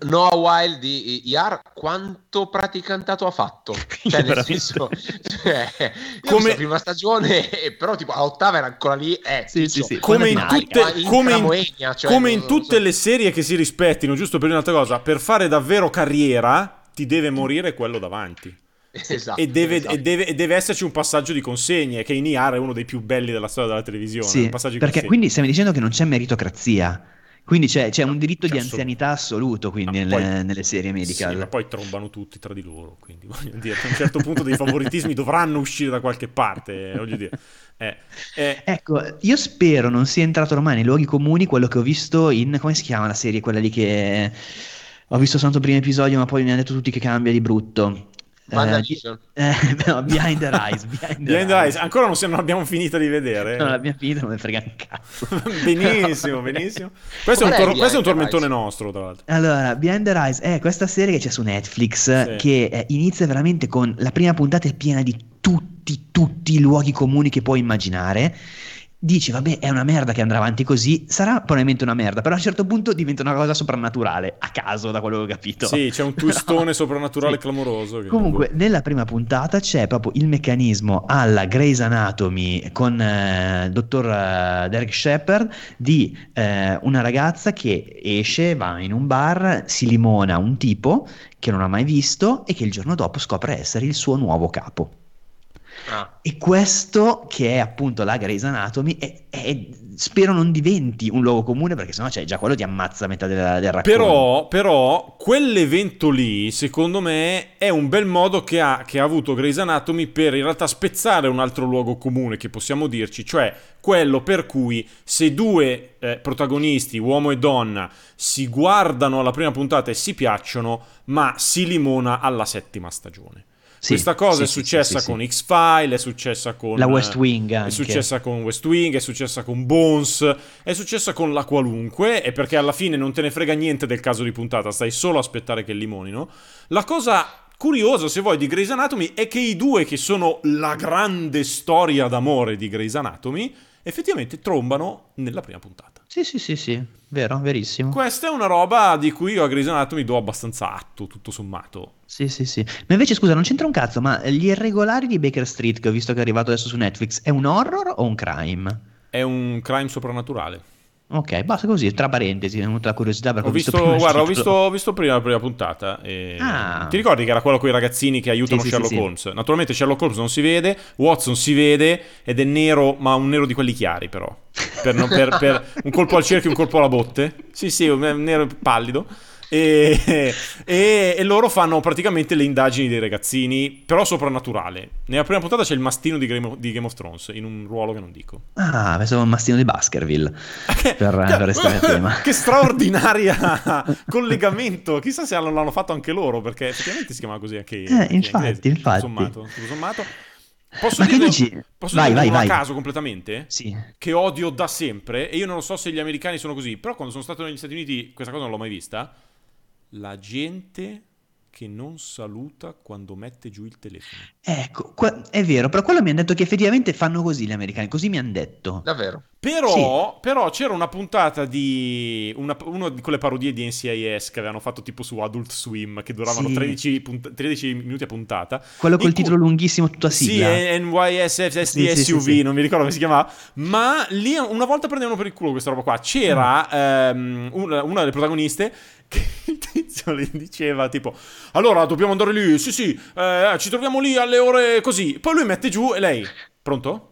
Noah Wild di Yar quanto praticantato ha fatto cioè nel senso cioè, come la prima stagione però tipo a ottava era ancora lì eh, sì, sì, sì. come in tutte, in come in, Moenia, cioè, come in tutte so. le serie che si rispettino giusto per un'altra cosa per fare davvero carriera ti deve morire quello davanti. Esatto, e, deve, esatto. e, deve, e, deve, esserci un passaggio di consegne che in IAR è uno dei più belli della storia della televisione. Sì, perché consegne. quindi stiamo dicendo che non c'è meritocrazia. Quindi c'è, c'è un diritto c'è di anzianità assoluto quindi nelle, poi, nelle, serie medical. Sì, ma poi trombano tutti tra di loro, quindi voglio dire, a un certo punto dei favoritismi dovranno uscire da qualche parte, voglio dire. Eh, eh. Ecco, io spero non sia entrato ormai nei luoghi comuni quello che ho visto in, come si chiama la serie, quella lì che ho visto soltanto il primo episodio, ma poi mi hanno detto tutti che cambia di brutto. Eh, eh, no, Behind the Eyes. Behind the, behind eyes. Ancora non, siamo, non abbiamo finito di vedere. Non l'abbiamo finito, non mi frega un cazzo. benissimo, benissimo. Questo, è un, tor- questo è un, tormentone nostro, tra l'altro. Allora, Behind the Eyes è questa serie che c'è su Netflix sì. che eh, inizia veramente con la prima puntata è piena di tutti, tutti i luoghi comuni che puoi immaginare dici vabbè è una merda che andrà avanti così, sarà probabilmente una merda, però a un certo punto diventa una cosa soprannaturale, a caso da quello che ho capito. Sì, c'è un twistone no. soprannaturale sì. clamoroso. Comunque è... nella prima puntata c'è proprio il meccanismo alla Grey's Anatomy con il eh, dottor eh, Derek Shepard di eh, una ragazza che esce, va in un bar, si limona un tipo che non ha mai visto e che il giorno dopo scopre essere il suo nuovo capo. Ah. E questo, che è appunto la Grey's Anatomy, è, è, spero non diventi un luogo comune perché sennò c'è già quello ti ammazza metà della, del racconto. Però, però, quell'evento lì, secondo me, è un bel modo che ha, che ha avuto Grey's Anatomy per in realtà spezzare un altro luogo comune che possiamo dirci, cioè quello per cui se due eh, protagonisti, uomo e donna, si guardano alla prima puntata e si piacciono, ma si limona alla settima stagione. Sì, Questa cosa sì, è successa sì, con X-File, è successa con... La West Wing anche. È successa con West Wing, è successa con Bones, è successa con la qualunque, e perché alla fine non te ne frega niente del caso di puntata, stai solo a aspettare che limonino. La cosa curiosa, se vuoi, di Grey's Anatomy è che i due che sono la grande storia d'amore di Grey's Anatomy effettivamente trombano nella prima puntata. Sì, sì, sì, sì, vero, verissimo. Questa è una roba di cui io a Grey's Anatomy do abbastanza atto, tutto sommato. Sì, sì, sì. Ma invece, scusa, non c'entra un cazzo, ma gli irregolari di Baker Street, che ho visto che è arrivato adesso su Netflix, è un horror o un crime? È un crime soprannaturale. Ok, basta così, tra parentesi, è venuta la curiosità perché ho visto, visto guarda, ho visto, ho visto, prima la prima puntata. Ah. Ti ricordi che era quello con i ragazzini che aiutano sì, Sherlock sì, Holmes? Sì. Naturalmente Sherlock Holmes non si vede, Watson si vede ed è nero, ma un nero di quelli chiari però. Per, per, per un colpo al cerchio e un colpo alla botte. Sì, sì, un nero pallido. E, e, e, loro fanno praticamente le indagini dei ragazzini, però soprannaturale. Nella prima puntata c'è il mastino di Game of, di Game of Thrones, in un ruolo che non dico. Ah, pensavo il mastino di Baskerville, per, per restare a tema. Che straordinaria collegamento! Chissà se l'hanno fatto anche loro, perché effettivamente si chiama così anche, eh, infatti, inglese, infatti. Sommato, sommato. Posso Ma dire, che dici? Posso vai, dire vai, vai. caso completamente? Sì. Che odio da sempre, e io non lo so se gli americani sono così, però quando sono stato negli Stati Uniti questa cosa non l'ho mai vista la gente che non saluta quando mette giù il telefono. Ecco, qua, è vero, però quello mi hanno detto che effettivamente fanno così gli americani, così mi hanno detto. Davvero? Però, sì. però c'era una puntata di una, una, di quelle parodie di NCIS che avevano fatto tipo su Adult Swim che duravano sì. 13, punt- 13, minuti a puntata. Quello col titolo cui... lunghissimo, tutta sigla. Sì, NYSF sì, non mi ricordo come si chiamava. Ma lì una volta prendevano per il culo questa roba qua. C'era mm. um, una, una delle protagoniste che il tizio le diceva tipo allora dobbiamo andare lì sì sì eh, ci troviamo lì alle ore così poi lui mette giù e lei pronto?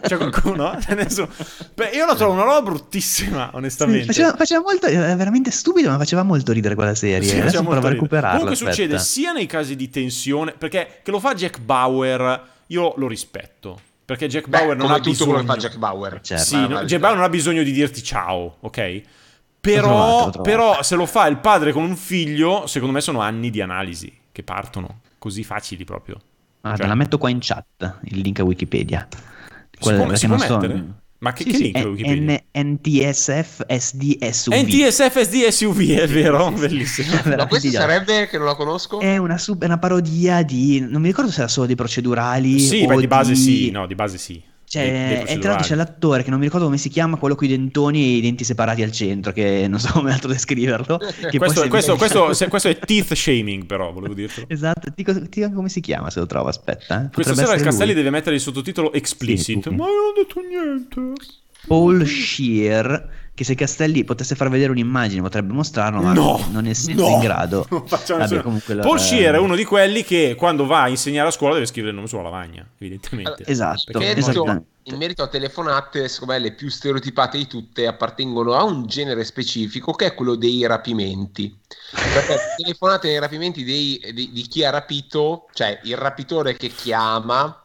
C'è qualcuno? Beh, io lo trovo una roba bruttissima, onestamente. Sì, faceva, faceva, molto, era veramente stupido, ma faceva molto ridere quella serie. Sì, Adesso provo a recuperarla. Comunque aspetta. succede sia nei casi di tensione, perché che lo fa Jack Bauer, io lo rispetto. Perché Jack Beh, Bauer non ha bisogno... quello che fa Jack Bauer. Certo. Sì, no, Jack Bauer non ha bisogno di dirti ciao, ok? Però, però se lo fa il padre con un figlio, secondo me sono anni di analisi che partono così facili proprio. Ah, cioè... te la metto qua in chat, il link a Wikipedia. Quella, si può, si può mettere? So... Ma che, sì, che sì, link Wikipedia? N- NTSF SD SUV. NTSF SD SUV, è vero? Bellissimo. Ma questo sarebbe, che non la conosco? È una, sub, una parodia di... Non mi ricordo se era solo di procedurali Sì, beh, di base di... sì. No, di base sì. Cioè, e tra l'altro c'è l'attore che non mi ricordo come si chiama, quello con i dentoni e i denti separati al centro, che non so come altro descriverlo. questo, questo, questo, questo, è teeth shaming, però, volevo dirtelo. esatto, dico, dico, come si chiama se lo trovo, aspetta. Eh. Questa sera il Castelli lui. deve mettere il sottotitolo explicit. Sì, Ma non ho detto niente. Paul Shear che se Castelli potesse far vedere un'immagine potrebbe mostrarlo, ma no, non è no, in grado. Vabbè, Paul Shear è uno di quelli che quando va a insegnare a scuola deve scrivere il nome sulla lavagna, evidentemente. Allora, esatto. Perché in merito a telefonate, secondo me le più stereotipate di tutte appartengono a un genere specifico che è quello dei rapimenti. Perché telefonate nei rapimenti dei, di, di chi ha rapito, cioè il rapitore che chiama,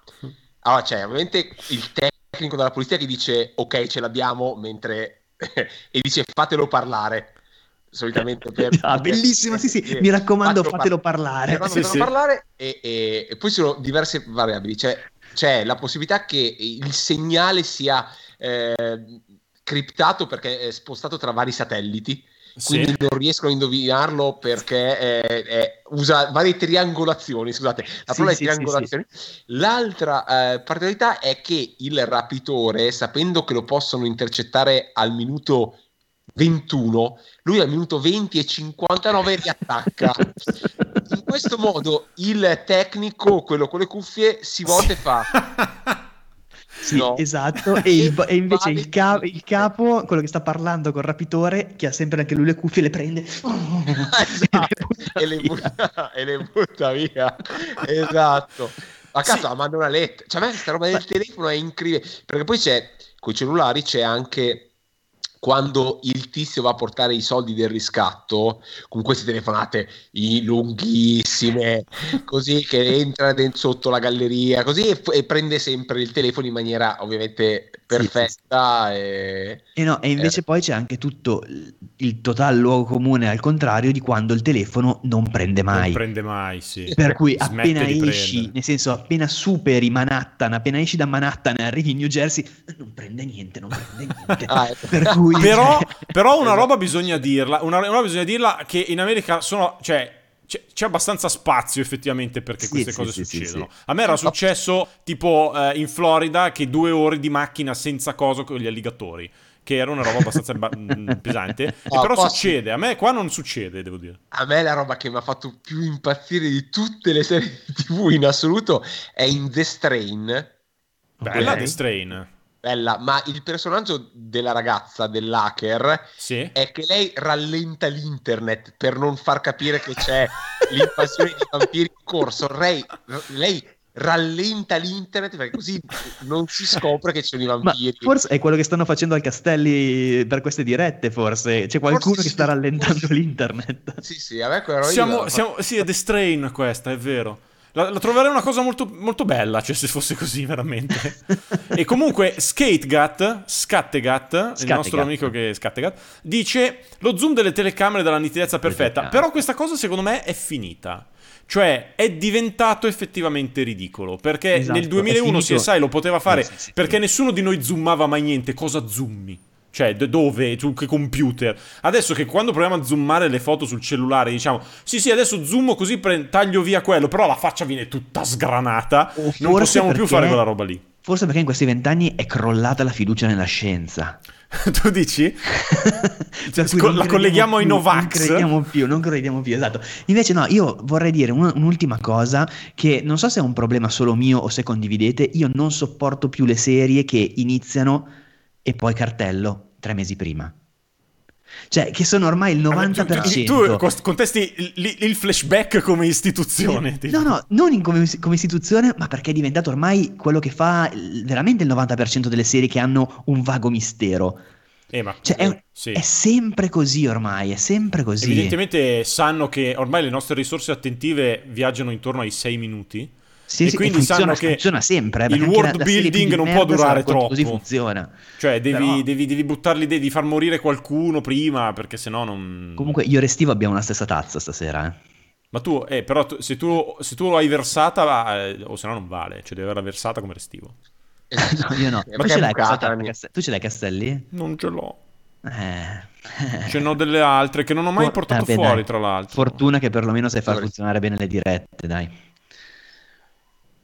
allora c'è ovviamente il tecnico della polizia che dice ok ce l'abbiamo, mentre e dice fatelo parlare. Solitamente per, ah, bellissima sì sì. Mi raccomando fatelo, fatelo parlare, par- sì, sì. parlare e, e, e, poi ci sono diverse variabili. C'è, c'è, la possibilità che il segnale sia eh, criptato perché è spostato tra vari satelliti quindi sì. non riescono a indovinarlo perché è, è, usa varie triangolazioni. Scusate, la parola sì, è triangolazioni. Sì, L'altra eh, particolarità è che il rapitore, sapendo che lo possono intercettare al minuto 21, lui al minuto 20 e 59 riattacca. In questo modo il tecnico, quello con le cuffie, si volta e fa Sì, no. esatto. E, il, e invece il, ca- il, capo, quello che sta parlando col rapitore, che ha sempre anche lui le cuffie, le prende esatto. e, le butta, e, le butta, via. Esatto. A casa sì. manda una lettera. Cioè, a me questa roba del telefono è incredibile. Perché poi c'è, con i cellulari c'è anche quando il tizio va a portare i soldi del riscatto con queste telefonate lunghissime così che entra dentro sotto la galleria così e, e prende sempre il telefono in maniera ovviamente perfetta. Sì, sì. E, e, no, e invece eh. poi c'è anche tutto il totale luogo comune al contrario di quando il telefono non prende mai. Non prende mai, sì. Per cui appena esci, nel senso appena superi Manhattan, appena esci da Manhattan e arrivi in New Jersey, non prende niente, non prende niente. ah, ecco. per cui, però, però, una roba bisogna dirla, una, una roba bisogna dirla che in America sono, cioè, c'è, c'è, abbastanza spazio effettivamente perché sì, queste sì, cose sì, succedono. A me era successo tipo eh, in Florida che due ore di macchina senza coso con gli alligatori. Che era una roba abbastanza ba- mm, pesante. No, però posso... succede, a me qua non succede, devo dire. A me la roba che mi ha fatto più impazzire di tutte le serie TV in assoluto è in The Strain. Bella okay. The Strain bella, ma il personaggio della ragazza, dell'hacker, sì. è che lei rallenta l'internet per non far capire che c'è l'invasione di vampiri in corso. Lei, lei rallenta l'internet perché così non si scopre che ci sono i vampiri. Ma forse è quello che stanno facendo al Castelli per queste dirette, forse. C'è qualcuno forse che sì. sta rallentando l'internet. Sì, sì, a me quello siamo, siamo, Sì, è The Strain questa, è vero. La, la, troverei una cosa molto, molto bella, cioè se fosse così veramente. e comunque Skategat, Scattegat, il nostro amico che è Scattegat, dice lo zoom delle telecamere dalla nitidezza perfetta, però questa cosa secondo me è finita. Cioè è diventato effettivamente ridicolo, perché esatto, nel 2001 CSI lo poteva fare, sì, sì, perché sì. nessuno di noi zoomava mai niente, cosa zoommi? Cioè, dove? Su che computer? Adesso che quando proviamo a zoomare le foto sul cellulare diciamo, sì sì, adesso zoomo così pre- taglio via quello, però la faccia viene tutta sgranata, non possiamo perché, più fare quella roba lì. Forse perché in questi vent'anni è crollata la fiducia nella scienza. tu dici? cioè, la colleghiamo più, ai Novax? Non crediamo più, non crediamo più, esatto. Invece no, io vorrei dire un, un'ultima cosa che non so se è un problema solo mio o se condividete, io non sopporto più le serie che iniziano e poi cartello tre mesi prima. Cioè, che sono ormai il 90%. Tu, tu contesti il, il, flashback come istituzione. Sì. No, no, non come, come, istituzione, ma perché è diventato ormai quello che fa veramente il 90% delle serie che hanno un vago mistero. Eh, ma, cioè, è, sì. è, sempre così ormai, è sempre così. Evidentemente sanno che ormai le nostre risorse attentive viaggiano intorno ai 6 minuti sì, e sì, quindi funziona, sanno che funziona sempre. Eh, il world building non può durare troppo. Così funziona. Cioè, devi, Però... devi, devi buttarli, devi far morire qualcuno prima, perché sennò non. Comunque, io e Restivo abbiamo la stessa tazza stasera. Eh. Ma tu, eh, però, tu, se, tu, se tu l'hai versata, eh, o se no non vale, cioè devi averla versata come Restivo. no, io no. Ma tu ce, bucata, tu ce l'hai Castelli? Non ce l'ho. Eh. Ce n'ho delle altre che non ho mai For- portato Vabbè, fuori, dai. tra l'altro. Fortuna che perlomeno sai far funzionare bene le dirette, dai.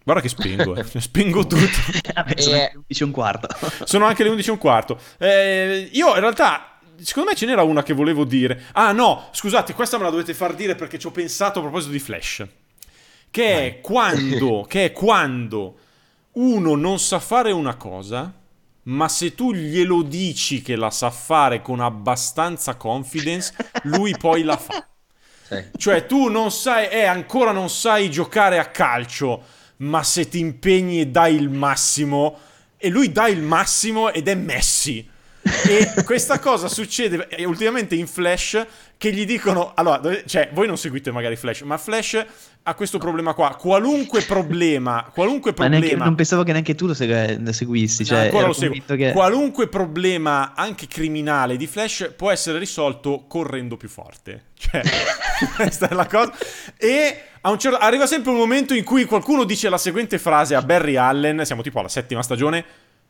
Guarda che spingo, eh. spingo tutto. Vabbè, sono eh... le 11 e un quarto. sono anche le 11 e un quarto. Eh, io in realtà, secondo me ce n'era una che volevo dire. Ah no, scusate, questa me la dovete far dire perché ci ho pensato a proposito di Flash. Che è quando, che è quando uno non sa fare una cosa, ma se tu glielo dici che la sa fare con abbastanza confidence, lui poi la fa. Sì. Cioè tu non sai, eh, ancora non sai giocare a calcio ma se ti impegni e dai il massimo, e lui dà il massimo ed è Messi. e questa cosa succede ultimamente in Flash che gli dicono allora cioè voi non seguite magari Flash ma Flash ha questo problema qua. Qualunque problema qualunque problema neanche, non pensavo che neanche tu lo, segu- lo seguissi cioè, lo che... qualunque problema anche criminale di Flash può essere risolto correndo più forte. Cioè questa è la cosa. E certo, arriva sempre un momento in cui qualcuno dice la seguente frase a Barry Allen, siamo tipo alla settima stagione,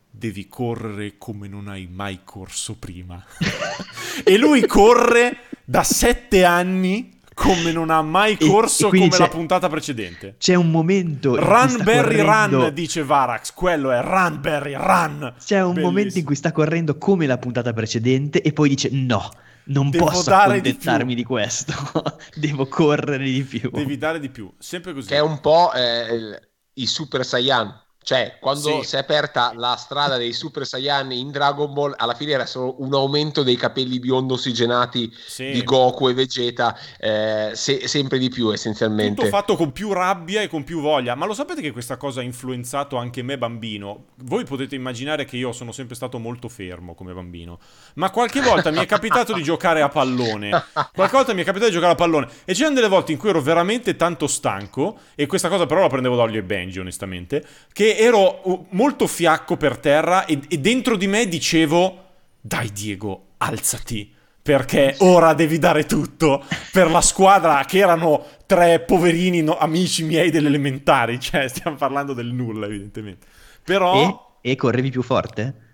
devi correre come non hai mai corso prima. e lui corre da sette anni come non ha mai corso e, e come la puntata precedente. C'è un momento Run Barry correndo... Run dice Varax, quello è Run Barry Run. C'è un Bellissimo. momento in cui sta correndo come la puntata precedente e poi dice no non Devo posso accontentarmi di, di, questo, devo correre di più. Devi dare di più, sempre così. Che è un po' eh, i Super Saiyan. Cioè, quando sì. si è aperta la strada dei Super Saiyan in Dragon Ball, alla fine era solo un aumento dei capelli biondo ossigenati sì. di Goku e Vegeta, eh, se, sempre di più essenzialmente. Tutto fatto con più rabbia e con più voglia. Ma lo sapete che questa cosa ha influenzato anche me bambino? Voi potete immaginare che io sono sempre stato molto fermo come bambino, ma qualche volta mi è capitato di giocare a pallone. Qualche volta mi è capitato di giocare a pallone. E c'erano delle volte in cui ero veramente tanto stanco, e questa cosa però la prendevo da Olio e Benji, onestamente, che ero uh, molto fiacco per terra e, e dentro di me dicevo, dai Diego, alzati perché ora devi dare tutto per la squadra che erano tre poverini no, amici miei delle elementari, cioè stiamo parlando del nulla evidentemente. Però... E, e correvi più forte?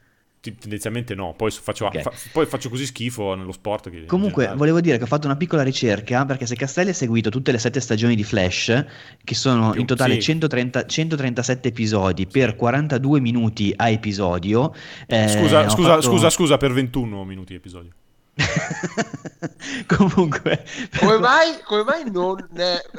Tendenzialmente no, poi faccio, okay. fa, poi faccio, così schifo nello sport. Che Comunque, volevo dire che ho fatto una piccola ricerca perché se Castelli ha seguito tutte le sette stagioni di Flash, che sono Più, in totale sì. 130, 137 episodi per 42 minuti a episodio. Eh, scusa, scusa, fatto... scusa, scusa, per 21 minuti episodio. Comunque, come mai, come mai non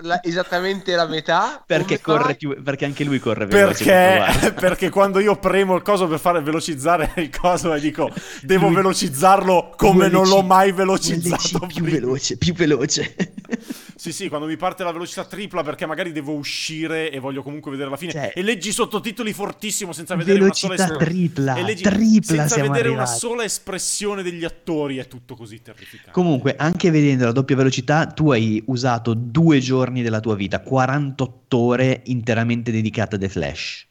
la, esattamente la metà? Perché, corre più, perché anche lui corre veloce. Perché, perché quando io premo il coso per fare velocizzare il coso e dico devo lui, velocizzarlo come non l'ho mai velocizzato. Più veloce, più veloce. Sì, sì, quando mi parte la velocità tripla perché magari devo uscire e voglio comunque vedere la fine. Cioè, e leggi sottotitoli fortissimo senza vedere una sola espressione. tripla, e leggi tripla senza vedere arrivati. una sola espressione degli attori, è tutto così terrificante. Comunque, anche vedendo la doppia velocità, tu hai usato due giorni della tua vita, 48 ore interamente dedicate a The Flash.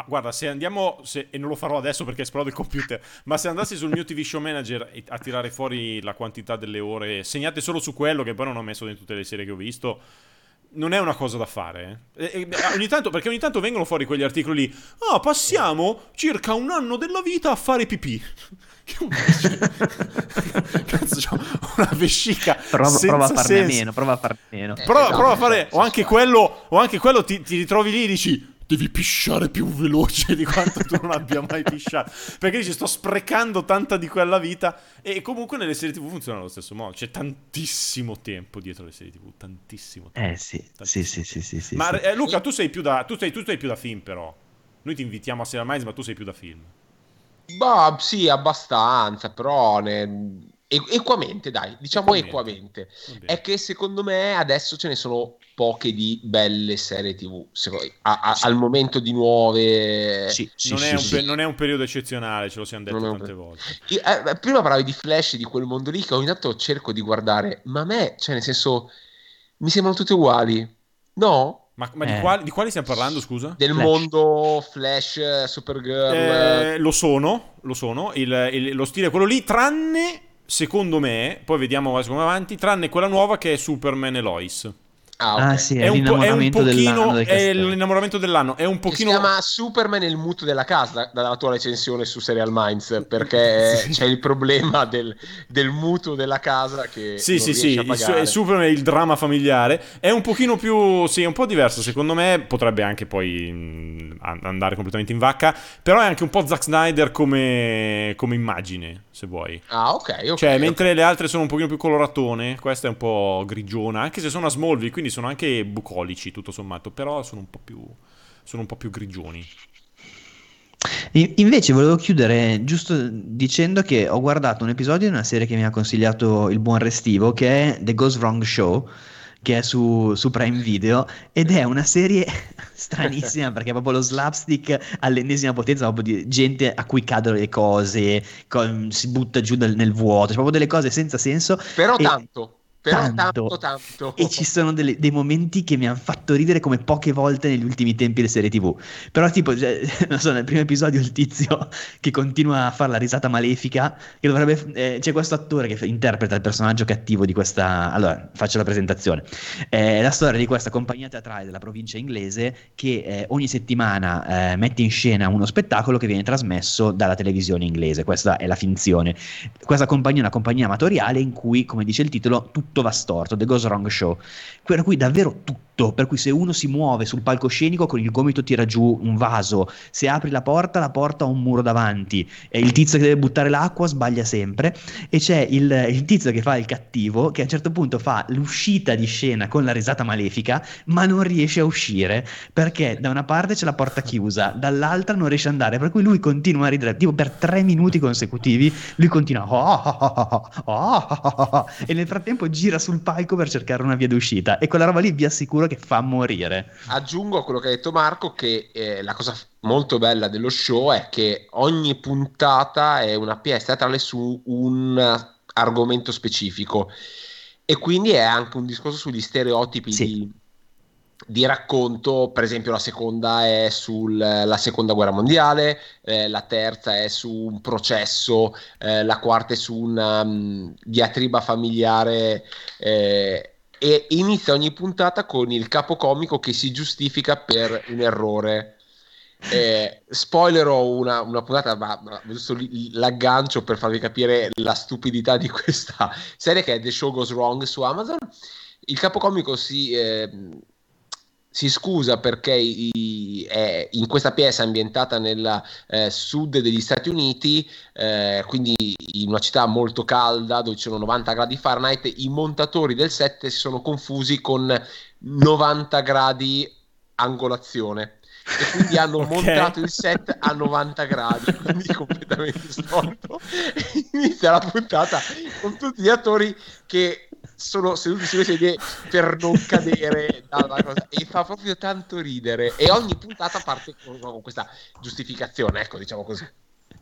Ma guarda, se andiamo, se, e non lo farò adesso perché esplode il computer, ma se andassi sul mio TV Show Manager a tirare fuori la quantità delle ore segnate solo su quello, che poi non ho messo in tutte le serie che ho visto, non è una cosa da fare. Eh. E, e, ogni tanto, perché ogni tanto vengono fuori quegli articoli. Ah, passiamo circa un anno della vita a fare pipì. Cazzo, c'ho una vescica. Prova, prova a farne a meno. Prova a farne meno. Eh, prova, esatto, prova, a fare. O anche quello, o anche quello ti, ti ritrovi lì e dici devi pisciare più veloce di quanto tu non abbia mai pisciato. Perché ci sto sprecando tanta di quella vita. E comunque nelle serie TV funziona allo stesso modo. C'è tantissimo tempo dietro le serie TV. Tantissimo tempo. Eh sì, sì, sì, sì, sì, sì, Ma sì. Eh, Luca, tu sei più da. Tu sei, tu sei più da film, però. Noi ti invitiamo a Serial Minds, ma tu sei più da film. Bah, sì, abbastanza, però ne... equamente, dai, diciamo equamente. È che secondo me adesso ce ne sono poche di belle serie TV, a, a, sì. al momento di nuove... Sì, sì, non, è pe- non, è un periodo eccezionale, ce lo siamo detto tante per... volte. Io, eh, prima parlavi di Flash, di quel mondo lì che ogni tanto cerco di guardare, ma a me, cioè nel senso, mi sembrano tutte uguali. No? Ma, ma eh. di, quali, di, quali, stiamo parlando, scusa? Del Flash. mondo Flash, Supergirl. Eh, lo sono, lo sono. Il, il, lo stile è quello lì, tranne, secondo me, poi vediamo come avanti, tranne quella nuova che è Superman e Lois. Ah, okay. ah, sì, è, è, un, po', è un pochino è l'innamoramento dell'anno. È un pochino. Si chiama Superman il muto della casa dalla tua recensione su Serial Minds perché sì. c'è il problema del, del, mutuo della casa che. Sì, sì, sì. Il, Superman è il dramma familiare. È un pochino più. Sì, è un po' diverso. Secondo me potrebbe anche poi mh, andare completamente in vacca. Però è anche un po' Zack Snyder come, come immagine, se vuoi. Ah, ok. okay cioè, okay. mentre le altre sono un pochino più coloratone, questa è un po' grigiona. Anche se sono a Smallville, quindi sono anche bucolici tutto sommato, però sono un po' più, sono un po più grigioni. Invece volevo chiudere giusto dicendo che ho guardato un episodio di una serie che mi ha consigliato il buon Restivo, che è The Goes Wrong Show, che è su, su, Prime Video ed è una serie stranissima perché è proprio lo slapstick all'ennesima potenza, proprio di gente a cui cadono le cose, con, si butta giù nel, nel vuoto, cioè proprio delle cose senza senso. Però e, tanto. Però tanto, tanto, tanto. E ci sono delle, dei momenti che mi hanno fatto ridere come poche volte negli ultimi tempi le serie TV. Però, tipo, cioè, non so, nel primo episodio il tizio che continua a fare la risata malefica, che dovrebbe. Eh, c'è questo attore che interpreta il personaggio cattivo di questa. Allora, faccio la presentazione. È la storia di questa compagnia teatrale della provincia inglese che eh, ogni settimana eh, mette in scena uno spettacolo che viene trasmesso dalla televisione inglese. Questa è la finzione. Questa compagnia è una compagnia amatoriale in cui, come dice il titolo, tutto tutto va storto, The Goes Wrong Show, per cui davvero tutto tutto, per cui se uno si muove sul palcoscenico con il gomito tira giù un vaso, se apri la porta la porta ha un muro davanti, e il tizio che deve buttare l'acqua sbaglia sempre. E c'è il, il tizio che fa il cattivo che a un certo punto fa l'uscita di scena con la risata malefica ma non riesce a uscire perché da una parte c'è la porta chiusa, dall'altra non riesce ad andare, per cui lui continua a ridere, tipo per tre minuti consecutivi lui continua oh, oh, oh, e nel frattempo gira sul palco per cercare una via d'uscita. E quella roba lì vi assicuro che fa morire. Aggiungo a quello che ha detto Marco che eh, la cosa molto bella dello show è che ogni puntata è una pièce teatrale su un argomento specifico e quindi è anche un discorso sugli stereotipi sì. di, di, racconto, per esempio la seconda è sulla seconda guerra mondiale, eh, la terza è su un processo, eh, la quarta è su una um, diatriba familiare eh, e inizia ogni puntata con il capocomico che si giustifica per un errore. Eh, spoilerò una, una puntata, ma, ma giusto l'aggancio per farvi capire la stupidità di questa serie che è The Show Goes Wrong su Amazon. Il capocomico si, eh, si scusa perché i, è in questa pièce ambientata nel eh, sud degli Stati Uniti, eh, quindi in una città molto calda dove ci sono 90 gradi Fahrenheit, i montatori del set si sono confusi con 90 gradi angolazione e quindi hanno okay. montato il set a 90 gradi, quindi completamente storto. Inizia la puntata con tutti gli attori che sono seduti sulle sedie per non cadere dalla cosa e fa proprio tanto ridere e ogni puntata parte con, con questa giustificazione, ecco, diciamo così.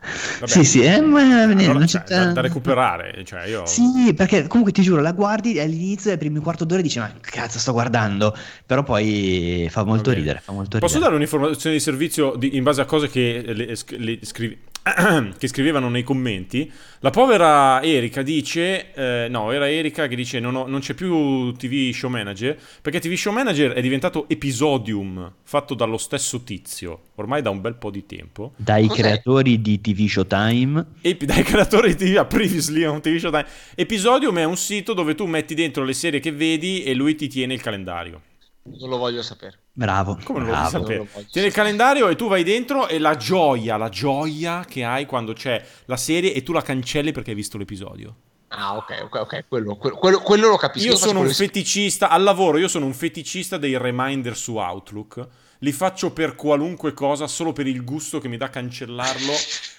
Vabbè, sì, sì, eh, ma allora, cioè, da, da, recuperare. Cioè io... Sì, perché comunque ti giuro, la guardi all'inizio, ai primi quarto d'ora dici, ma cazzo sto guardando, però poi fa molto ridere. Fa molto Posso ridere. dare un'informazione di servizio di, in base a cose che le, le scrivi? che scrivevano nei commenti, la povera Erika dice, eh, no, era Erika che dice non, ho, non, c'è più TV Show Manager, perché TV Show Manager è diventato episodium, fatto dallo stesso tizio, ormai da un bel po' di tempo. Dai Cos'è? creatori di TV Showtime. E, dai creatori di TV, previously on TV Showtime. Episodium è un sito dove tu metti dentro le serie che vedi e lui ti tiene il calendario. Non lo voglio sapere. Bravo. Come non bravo. lo sapere? Tieni il calendario e tu vai dentro e la gioia, la gioia che hai quando c'è la serie e tu la cancelli perché hai visto l'episodio. Ah, ok, ok, ok, quello, quello, quello lo capisco. Io sono un feticista, al lavoro io sono un feticista dei reminder su Outlook li faccio per qualunque cosa, solo per il gusto che mi dà cancellarlo,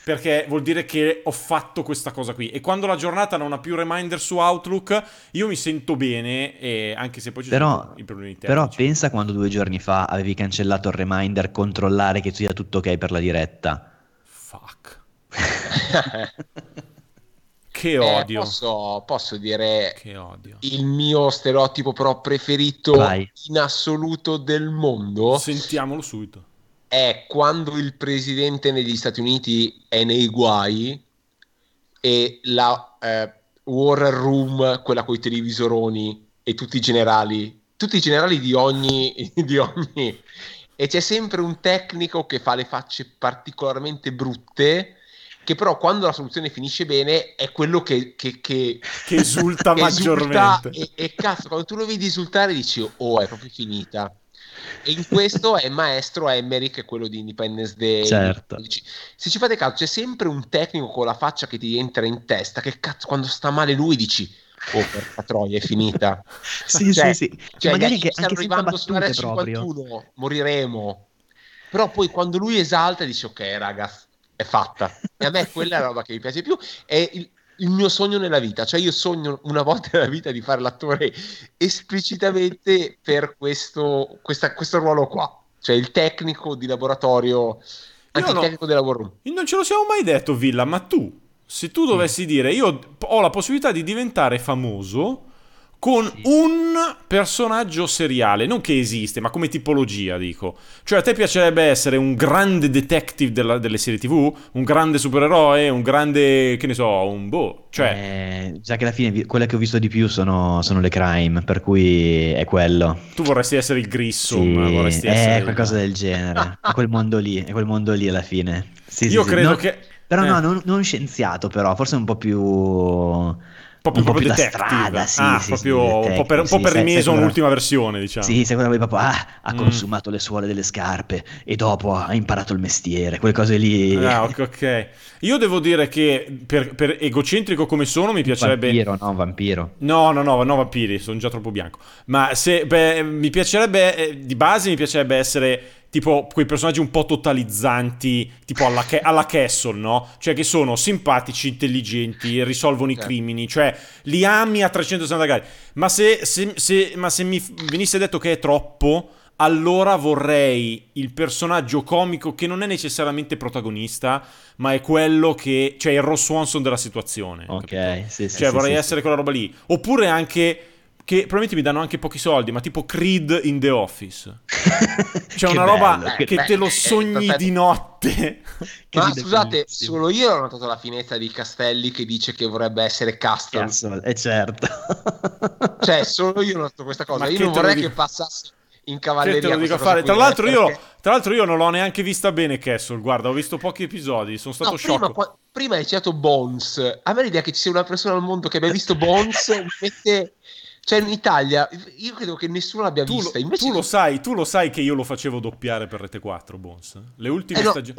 perché vuol dire che ho fatto questa cosa qui. E quando la giornata non ha più reminder su Outlook, io mi sento bene, e anche se poi ci però, sono i problemi tecnici. Però pensa quando due giorni fa avevi cancellato il reminder, controllare che sia tutto ok per la diretta. Fuck. Che eh, odio. Eh, posso, posso, dire che odio. il mio stereotipo però preferito Vai. in assoluto del mondo. Sentiamolo subito. È quando il presidente negli Stati Uniti è nei guai e la eh, War Room, quella con i televisoroni e tutti i generali, tutti i generali di ogni, di ogni... E c'è sempre un tecnico che fa le facce particolarmente brutte che però quando la soluzione finisce bene è quello che, che, che, che esulta che maggiormente. e, e, cazzo, quando tu lo vedi esultare dici, oh, è proprio finita. E in questo è maestro Emmerich, quello di Independence Day. Certo. Se ci fate caso, c'è sempre un tecnico con la faccia che ti entra in testa, che cazzo, quando sta male lui dici, oh porca troia è finita sì cioè, sì sì cioè, magari che stanno arrivando sulla r 51 moriremo però poi quando lui esalta dici ok ragazzi è fatta. E a me quella è la roba che mi piace più. È il, il mio sogno nella vita, cioè io sogno una volta nella vita di fare l'attore esplicitamente per questo, questa, questo ruolo qua, cioè il tecnico di laboratorio, anche no, il tecnico del lavoro. Non ce lo siamo mai detto, Villa, ma tu, se tu dovessi mm. dire io ho la possibilità di diventare famoso con sì. un personaggio seriale, non che esiste, ma come tipologia, dico. Cioè, a te piacerebbe essere un grande detective della, delle serie TV, un grande supereroe, un grande, che ne so, un boh. Cioè... Eh, già che alla fine quelle che ho visto di più sono, sono le crime, per cui è quello. Tu vorresti essere il Grissom, sì, vorresti è essere... qualcosa del genere, è quel mondo lì, è quel mondo lì alla fine. Sì, Io credo no, che... Però eh. no, non, non scienziato però, forse un po' più proprio, un proprio detective. Strada, sì, ah, sì, proprio sì, un po' per, un po per rimeso un'ultima versione, diciamo. Sì, secondo me proprio ah, ha mm. consumato le suole delle scarpe e dopo ha imparato il mestiere, quelle cose lì. Ah, ok, ok. Io devo dire che per, per egocentrico come sono mi piacerebbe... Vampiro, no, vampiro. No, no, no, no, vampiri, sono già troppo bianco. Ma se, beh, mi piacerebbe, eh, di base mi piacerebbe essere tipo quei personaggi un po' totalizzanti, tipo alla, Ke- alla Castle, no? Cioè che sono simpatici, intelligenti, risolvono i certo. crimini, cioè li ami a 360 gradi. Ma se, se, se, ma se mi venisse detto che è troppo, allora vorrei il personaggio comico che non è necessariamente protagonista, ma è quello che... cioè il Ross Swanson della situazione. Ok, capito? sì, sì. Cioè sì, vorrei sì, essere sì. quella roba lì. Oppure anche che probabilmente mi danno anche pochi soldi, ma tipo Creed in The Office. C'è una bello, roba che, che te lo sogni di notte. ma scusate, solo io ho notato la finestra di Castelli che dice che vorrebbe essere Castle. Castle, è certo. cioè, solo io ho notato questa cosa. Ma io non vorrei che passasse in cavalleria. Dico. Tra l'altro, io, perché... tra l'altro, io, non l'ho neanche vista bene Castle. Guarda, ho visto pochi episodi. Sono stato no, sciocco. Prima, prima hai citato Bones. A me l'idea che ci sia una persona al mondo che abbia visto Bones mette cioè in Italia io credo che nessuno l'abbia tu vista. Lo, tu, lo sai, tu lo sai che io lo facevo doppiare per Rete 4, Bones. Le ultime, eh no. stagi-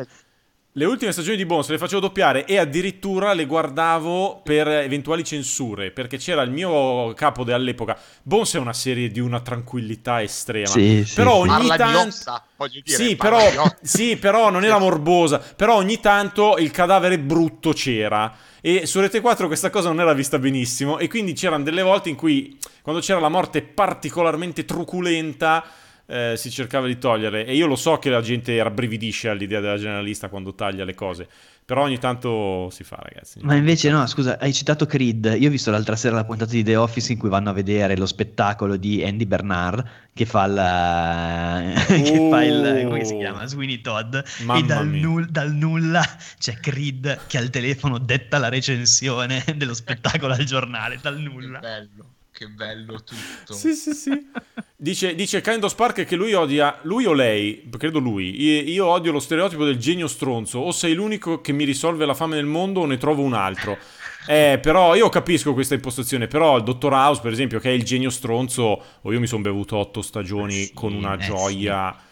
le ultime stagioni di Bones le facevo doppiare e addirittura le guardavo per eventuali censure, perché c'era il mio capo all'epoca. Bones è una serie di una tranquillità estrema. Sì, però sì, ogni tanto... Sì, però, sì, però non era morbosa. Però ogni tanto il cadavere brutto c'era e su Rete 4 questa cosa non era vista benissimo e quindi c'erano delle volte in cui quando c'era la morte particolarmente truculenta eh, si cercava di togliere. E io lo so che la gente rabbrividisce all'idea della generalista quando taglia le cose. Però ogni tanto si fa, ragazzi. Ma invece no, scusa, hai citato Creed. Io ho visto l'altra sera la puntata di The Office in cui vanno a vedere lo spettacolo di Andy Bernard che fa, la... Uh, che fa il... come si chiama? Sweeney Todd. e dal, null... dal, nulla c'è Creed che al telefono detta la recensione dello spettacolo al giornale, dal nulla. Che bello che bello tutto. sì, sì, sì. Dice, dice Kind of Spark che lui odia, lui o lei, credo lui, io odio lo stereotipo del genio stronzo, o sei l'unico che mi risolve la fame nel mondo o ne trovo un altro. Eh, però io capisco questa impostazione, però il Dottor House, per esempio, che è il genio stronzo, o io mi sono bevuto otto stagioni sì, con una eh gioia sì.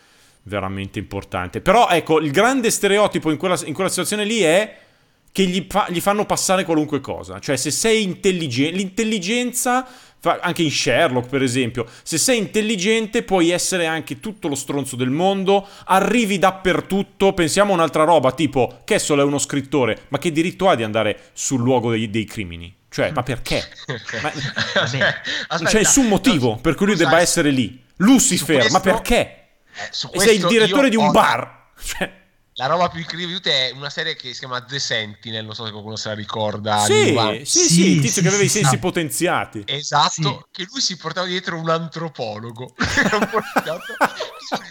veramente importante. Però ecco, il grande stereotipo in quella, in quella situazione lì è che gli, fa, gli fanno passare qualunque cosa. Cioè, se sei intelligente, l'intelligenza anche in Sherlock per esempio, se sei intelligente puoi essere anche tutto lo stronzo del mondo, arrivi dappertutto, pensiamo a un'altra roba, tipo Kessel è uno scrittore, ma che diritto ha di andare sul luogo dei, dei crimini? Cioè, ma perché? Ma, aspetta, non c'è nessun motivo per cui lui debba essere lì. Lucifer, questo, ma perché? Eh, sei il direttore di un bar. Cioè, la roba più incredibile è una serie che si chiama The Sentinel, non so se qualcuno se la ricorda. Sì, sì, sì, sì, il tizio sì, che aveva i sensi no. potenziati. Esatto, che lui si portava dietro un antropologo.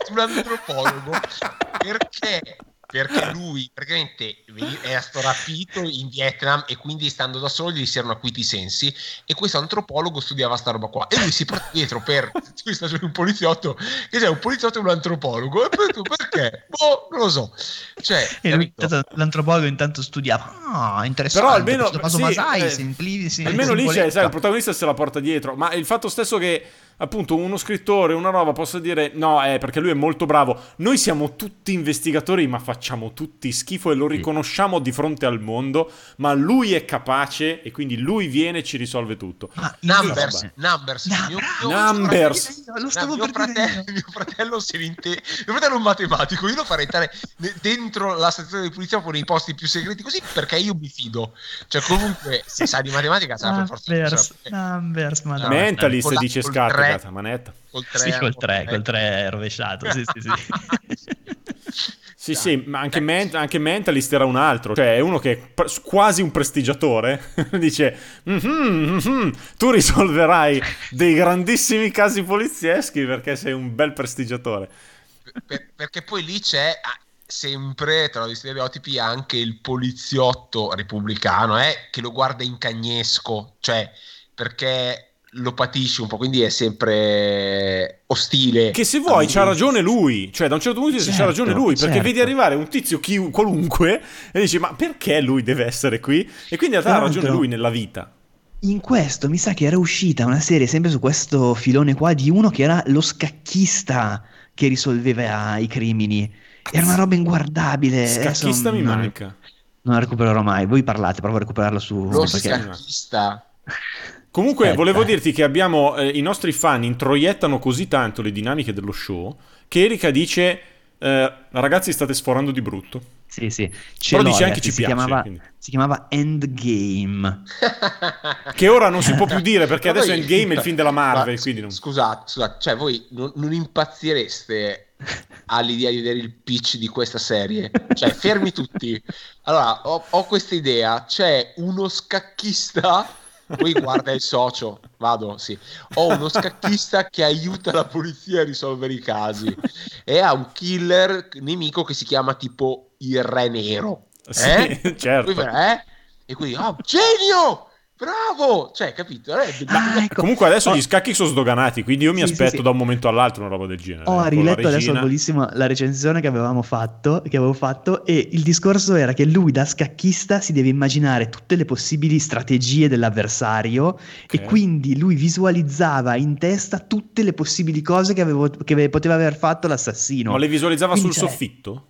un antropologo perché perché lui praticamente era stato rapito in Vietnam e quindi stando da solo gli si erano acuiti i sensi e questo antropologo studiava sta roba qua. E lui si porta dietro per un poliziotto che c'è un poliziotto e un antropologo. E poi tu perché? Boh, non lo so. Cioè, e lui, l'antropologo intanto studiava ah interessante però almeno, sì, Masai, eh, simpli, sì, almeno lì c'è sai, il protagonista se la porta dietro ma il fatto stesso che appunto uno scrittore, una roba, possa dire no, eh, perché lui è molto bravo. Noi siamo tutti investigatori, ma facciamo tutti schifo e lo riconosciamo di fronte al mondo, ma lui è capace e quindi lui viene e ci risolve tutto. Ah, numbers, numbers, mio, mio, numbers. Mio fratello, mio, fratello, mio fratello si rinte... mio fratello è un matematico, io lo farei entrare dentro la stazione di polizia con i posti più segreti così perché io mi fido. Cioè comunque se sa di matematica sa per forza. Numbers, numbers, madonna. Mentalist dice cagata, manetta. Col 3, sì, col 3, col 3 rovesciato, sì, sì, sì. Sì, sì, ma anche, men- anche, Mentalist era un altro, cioè è uno che è pre- quasi un prestigiatore, dice mm-hmm, mm-hmm, tu risolverai dei grandissimi casi polizieschi perché sei un bel prestigiatore. Per- perché poi lì c'è ah, sempre tra gli stereotipi anche il poliziotto repubblicano eh, che lo guarda in cagnesco, cioè perché lo patisci un po', quindi è sempre ostile. Che se vuoi c'ha ragione lui, cioè da un certo punto di vista certo, c'ha ragione lui, perché certo. vedi arrivare un tizio chi, qualunque e dici ma perché lui deve essere qui? E quindi in realtà ha ragione lui nella vita. In questo mi sa che era uscita una serie sempre su questo filone qua di uno che era lo scacchista che risolveva i crimini. Era una roba inguardabile. Scacchista Adesso mi non, manca. Non la recupererò mai. Voi parlate, provo a recuperarla su... Lo perché... scacchista. Comunque, Aspetta. volevo dirti che abbiamo eh, i nostri fan introiettano così tanto le dinamiche dello show che Erika dice: eh, Ragazzi, state sforando di brutto. Sì, sì. Ce Però dice anche ci si piace. Chiamava, si chiamava Endgame. che ora non si può più dire perché adesso voi... Endgame è il film della Marvel. Ma, non... Scusate, scusate, cioè voi non, non impazzireste all'idea di vedere il pitch di questa serie? Cioè, fermi tutti. Allora, ho, ho questa idea: c'è uno scacchista poi guarda il socio, vado, sì. Ho uno scacchista che aiuta la polizia a risolvere i casi e ha un killer nemico che si chiama tipo il Re Nero. Sì, eh? certo. Poi, eh? E quindi, oh, genio! Bravo! Cioè, capito? Eh, ah, ecco. Comunque adesso oh. gli scacchi sono sdoganati, quindi io mi sì, aspetto sì, da un momento all'altro una roba del genere. Ho riletto adesso volissimo la recensione che avevamo fatto, che avevo fatto e il discorso era che lui da scacchista si deve immaginare tutte le possibili strategie dell'avversario okay. e quindi lui visualizzava in testa tutte le possibili cose che, avevo, che poteva aver fatto l'assassino. Ma le visualizzava quindi sul soffitto?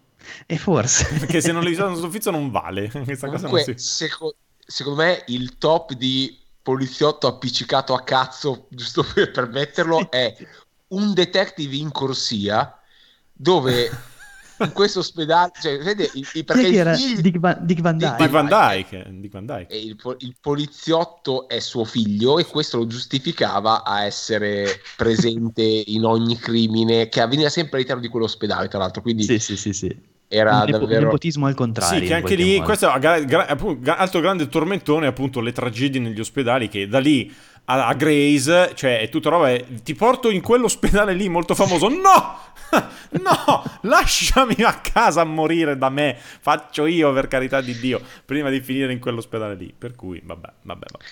E forse. Perché se non le visualizzava sul soffitto non vale. Questa Comunque, cosa non si... seco- secondo me il top di poliziotto appiccicato a cazzo, giusto per, per metterlo, è un detective in corsia dove in questo ospedale, cioè, vede, il, il, perché il figlio... Dick, Van, Dick Van Dyke. Dick Van Dyke. Dick Van Dyke. E il, il, poliziotto è suo figlio e questo lo giustificava a essere presente in ogni crimine che avveniva sempre all'interno di quell'ospedale, tra l'altro. Quindi sì, sì, sì, sì. Era un, davvero... un nepotismo al contrario. Sì, che anche lì, modo. questo è gra- gra- appunto, altro grande tormentone, appunto, le tragedie negli ospedali che da lì a, a Grace, cioè è tutta roba, è, ti porto in quell'ospedale lì molto famoso, no! no, lasciami a casa a morire da me, faccio io per carità di Dio, prima di finire in quell'ospedale lì. Per cui, vabbè, vabbè, vabbè.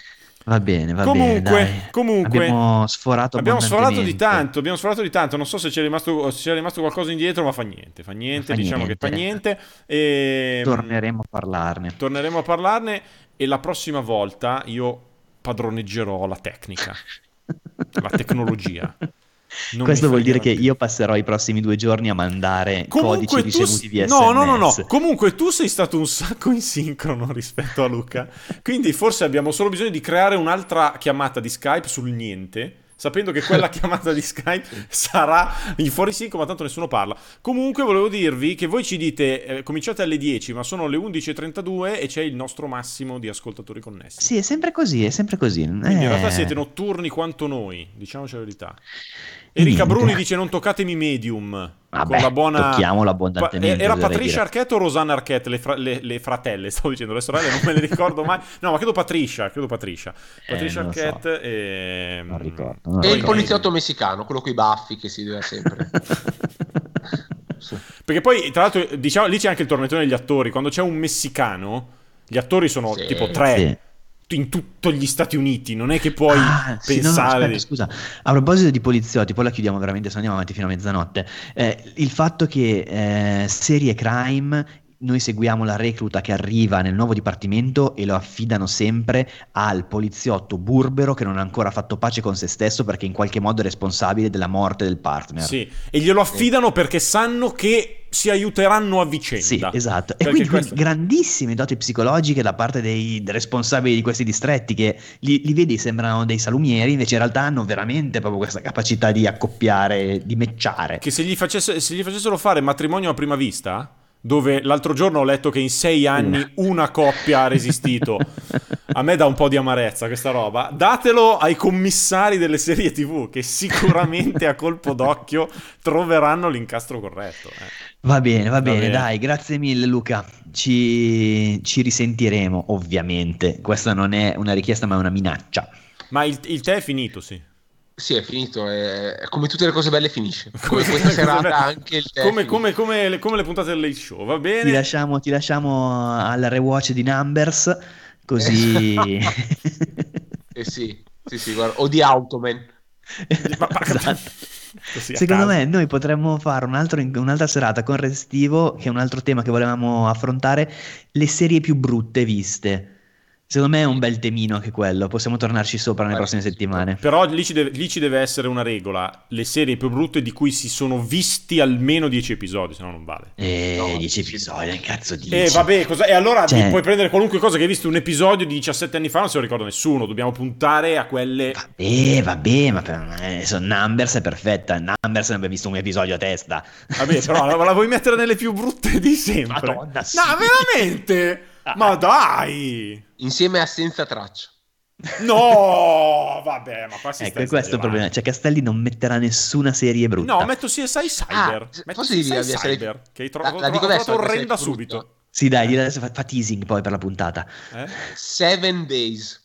Va bene, va comunque, bene. Comunque, abbiamo sforato abbiamo sforato di tanto. Abbiamo sforato di tanto. Non so se c'è rimasto, se c'è rimasto qualcosa indietro, ma fa niente. Fa niente, fa diciamo niente. che fa niente. E... Torneremo a parlarne. Torneremo a parlarne. E la prossima volta io padroneggerò la tecnica, la tecnologia. Non Questo vuol dire che io passerò i prossimi due giorni a mandare Comunque codici ricevuti via no, No, no, no. Comunque tu sei stato un sacco in sincrono rispetto a Luca. Quindi forse abbiamo solo bisogno di creare un'altra chiamata di Skype sul niente sapendo che quella chiamata di Skype sarà in fuori sync, ma tanto nessuno parla. Comunque volevo dirvi che voi ci dite, eh, cominciate alle 10, ma sono le 11.32 e c'è il nostro massimo di ascoltatori connessi. Sì, è sempre così, è sempre così. Quindi in realtà eh. siete notturni quanto noi, diciamoci la verità. Erika Bruni dice non toccatemi Medium. Vabbè, con la buona... tocchiamola abbondantemente. Era Patricia Arquette o Rosanna Arquette, le, fra... le, le, fratelle, stavo dicendo, le sorelle non me le ricordo mai. No, ma credo Patricia, credo Patricia. Eh, Patricia eh, Arquette so. e... Non ricordo. Non e il poliziotto messicano, quello con i baffi che si deve sempre. Perché poi, tra l'altro, diciamo, lì c'è anche il tormentone degli attori. Quando c'è un messicano, gli attori sono sì. tipo tre. Sì in tutti gli Stati Uniti, non è che puoi ah, pensare... Sì, no, no, aspetta, scusa, a proposito di poliziotti, poi la chiudiamo veramente, se andiamo avanti fino a mezzanotte, eh, il fatto che eh, serie crime noi seguiamo la recluta che arriva nel nuovo dipartimento e lo affidano sempre al poliziotto burbero che non ha ancora fatto pace con se stesso perché in qualche modo è responsabile della morte del partner. Sì, e glielo affidano perché sanno che si aiuteranno a vicenda. Sì, esatto. E quindi, questo... grandissime doti psicologiche da parte dei responsabili di questi distretti che li, li, vedi sembrano dei salumieri, invece in realtà hanno veramente proprio questa capacità di accoppiare, di mecciare. Che se gli, facesse, se gli facessero fare matrimonio a prima vista dove l'altro giorno ho letto che in sei anni una coppia ha resistito. A me dà un po' di amarezza questa roba. Datelo ai commissari delle serie TV che sicuramente a colpo d'occhio troveranno l'incastro corretto. Eh. Va bene, va, va bene, bene, dai, grazie mille Luca. Ci, ci, risentiremo, ovviamente. Questa non è una richiesta, ma è una minaccia. Ma il, il tè è finito, sì. Sì, è finito. È... Come tutte le cose belle finisce. Come questa serata anche il come, come, come, le, come, le, puntate del late show, va bene? Ti lasciamo, ti lasciamo al rewatch di Numbers, così... eh sì, sì, sì, guarda. O di Automan. esatto. Secondo me noi potremmo fare un altro, un'altra serata con Restivo, che è un altro tema che volevamo affrontare, le serie più brutte viste. Secondo me è un bel temino anche quello, possiamo tornarci sopra nelle prossime settimane. Però lì ci, deve, lì ci, deve, essere una regola, le serie più brutte di cui si sono visti almeno 10 episodi, se no non vale. Eh, 10 no, episodi, che cazzo dici? Eh, vabbè, cosa... e allora cioè... puoi prendere qualunque cosa che hai visto un episodio di 17 anni fa, non se lo ricorda nessuno, dobbiamo puntare a quelle... Vabbè, vabbè, ma per... eh, so, Numbers è perfetta, Numbers ne abbiamo visto un episodio a testa. Vabbè, però la, la vuoi mettere nelle più brutte di sempre? Madonna, sì. No, veramente? Ma dai! Insieme a Senza Traccia. No, vabbè, ma qua si ecco, questo è il problema. Cioè, Castelli non metterà nessuna serie brutta. No, metto CSI Cyber. Ah, metto CSI dire, Cyber, serie... che hai trovato, la, la trovato orrenda subito. Sì, dai, direi fa, fa teasing poi per la puntata. Eh? Seven Days.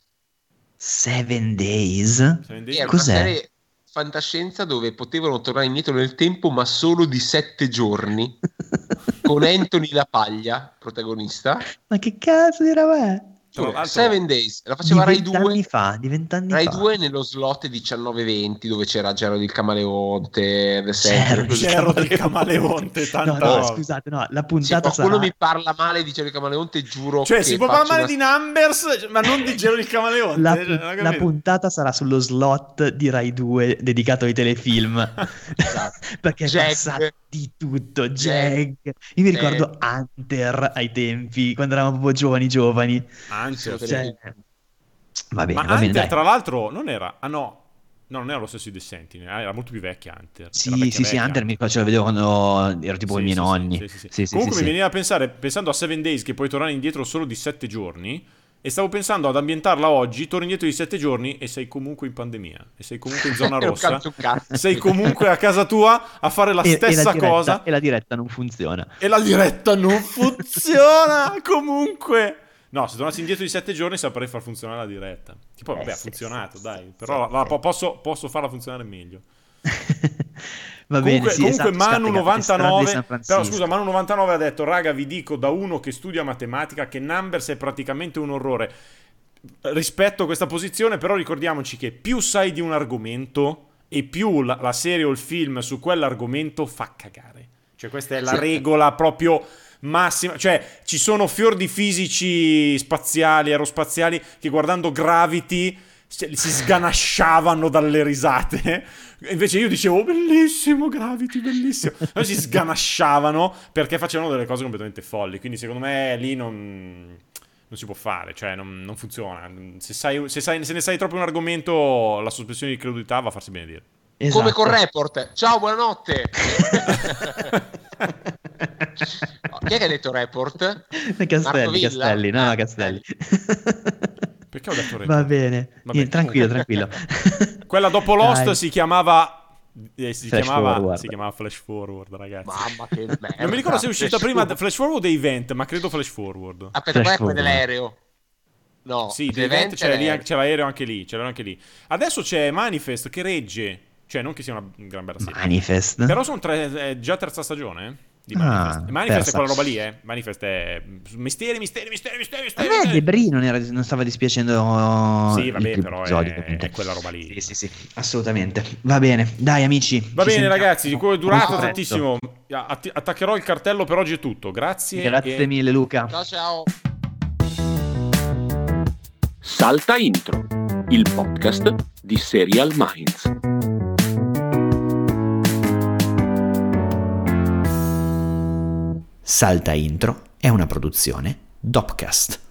Seven Days? Seven Days? Cos'è? Una serie fantascienza dove potevano tornare indietro nel tempo, ma solo di sette giorni. con Anthony La Paglia, protagonista. Ma che cazzo di roba è? Giuro, Seven Days, la faceva Rai 2 anni fa, di vent'anni Rai fa. 2 nello slot 19-20 dove c'era Gerald il Camaleonte, The Gerald, Gerald il Camaleonte, tanta no, no, scusate, no, la puntata Se qualcuno sarà... mi parla male di Gerald il Camaleonte, giuro Cioè, si può parlare male una... di Numbers, ma non di Gerald il Camaleonte. La, cioè, la puntata sarà sullo slot di Rai 2 dedicato ai telefilm. esatto. Perché Jack. passa di tutto, Jack. Io mi ricordo Hunter ai tempi, quando eravamo proprio giovani giovani. Anzi, cioè... va bene, ma va bene, Hunter, tra l'altro, non era... Ah no, No, non era lo stesso di The Sentinel, era molto più vecchia Hunter. Sì, sì, vecchia. sì, Hunter mi ce la vedevo quando ero tipo sì, i miei sì, nonni. Sì, sì, sì. Comunque mi veniva a pensare, pensando a Seven Days, che puoi tornare indietro solo di 7 giorni, e stavo pensando ad ambientarla oggi, torni indietro di 7 giorni e sei comunque in pandemia, e sei comunque in zona rossa, sei comunque a casa tua a fare la e, stessa e la diretta, cosa. E la diretta non funziona. E la diretta non funziona comunque. No, se tornassi indietro di sette giorni saprei far funzionare la diretta. Tipo, vabbè, eh, ha funzionato, sì, dai. Sì, però sì, la, la, posso, posso, farla funzionare meglio. Va bene, comunque, comunque esatto, Manu 99 però scusa Manu 99 ha detto raga vi dico da uno che studia matematica che Numbers è praticamente un orrore. Rispetto a questa posizione però ricordiamoci che più sai di un argomento e più la, la serie o il film su quell'argomento fa cagare. Cioè questa è la regola proprio massima. Cioè, ci sono fior di fisici spaziali, aerospaziali, che guardando Gravity si sganasciavano dalle risate. Invece io dicevo, oh, bellissimo Gravity, bellissimo. Poi si sganasciavano perché facevano delle cose completamente folli. Quindi secondo me lì non, non si può fare, cioè non, non funziona. Se, sai, se, sai, se ne sai troppo un argomento, la sospensione di credulità va a farsi bene dire. Esatto. Come con Report. Ciao, buonanotte. Chi è che ha detto report? Castelli, Castelli, no, Castelli. Perché ho detto report? Va bene, Vabbè, tranquillo, tranquillo. Quella dopo Lost Dai. si chiamava eh, si, chiamava, si, chiamava, Flash Forward, ragazzi. Mamma che merda. Non mi ricordo se è uscita prima Flash Forward o Event, ma credo Flash Forward. Aspetta, poi è quella dell'aereo. No, sì, The Event, c'era, lì, c'era aereo anche lì, c'era anche lì. Adesso c'è Manifest che regge, cioè non che sia una gran bella serie. Manifest. Però sono tre, è già terza stagione, eh? Di Manifest. Ah, Manifest persa. è quella roba lì, eh. Manifest è misteri, misteri, misteri, misteri, misteri. A me Debris non, era, non stava dispiacendo. Sì, vabbè, però episodio, è, è, quella roba lì. Sì, sì, sì, assolutamente. Va bene, dai amici. Va bene ragazzi, di cui è durato tantissimo. Att- attaccherò il cartello per oggi è tutto. Grazie. Grazie e... mille Luca. Ciao ciao. Salta Intro, il podcast di Serial Minds. Salta Intro è una produzione Dopcast.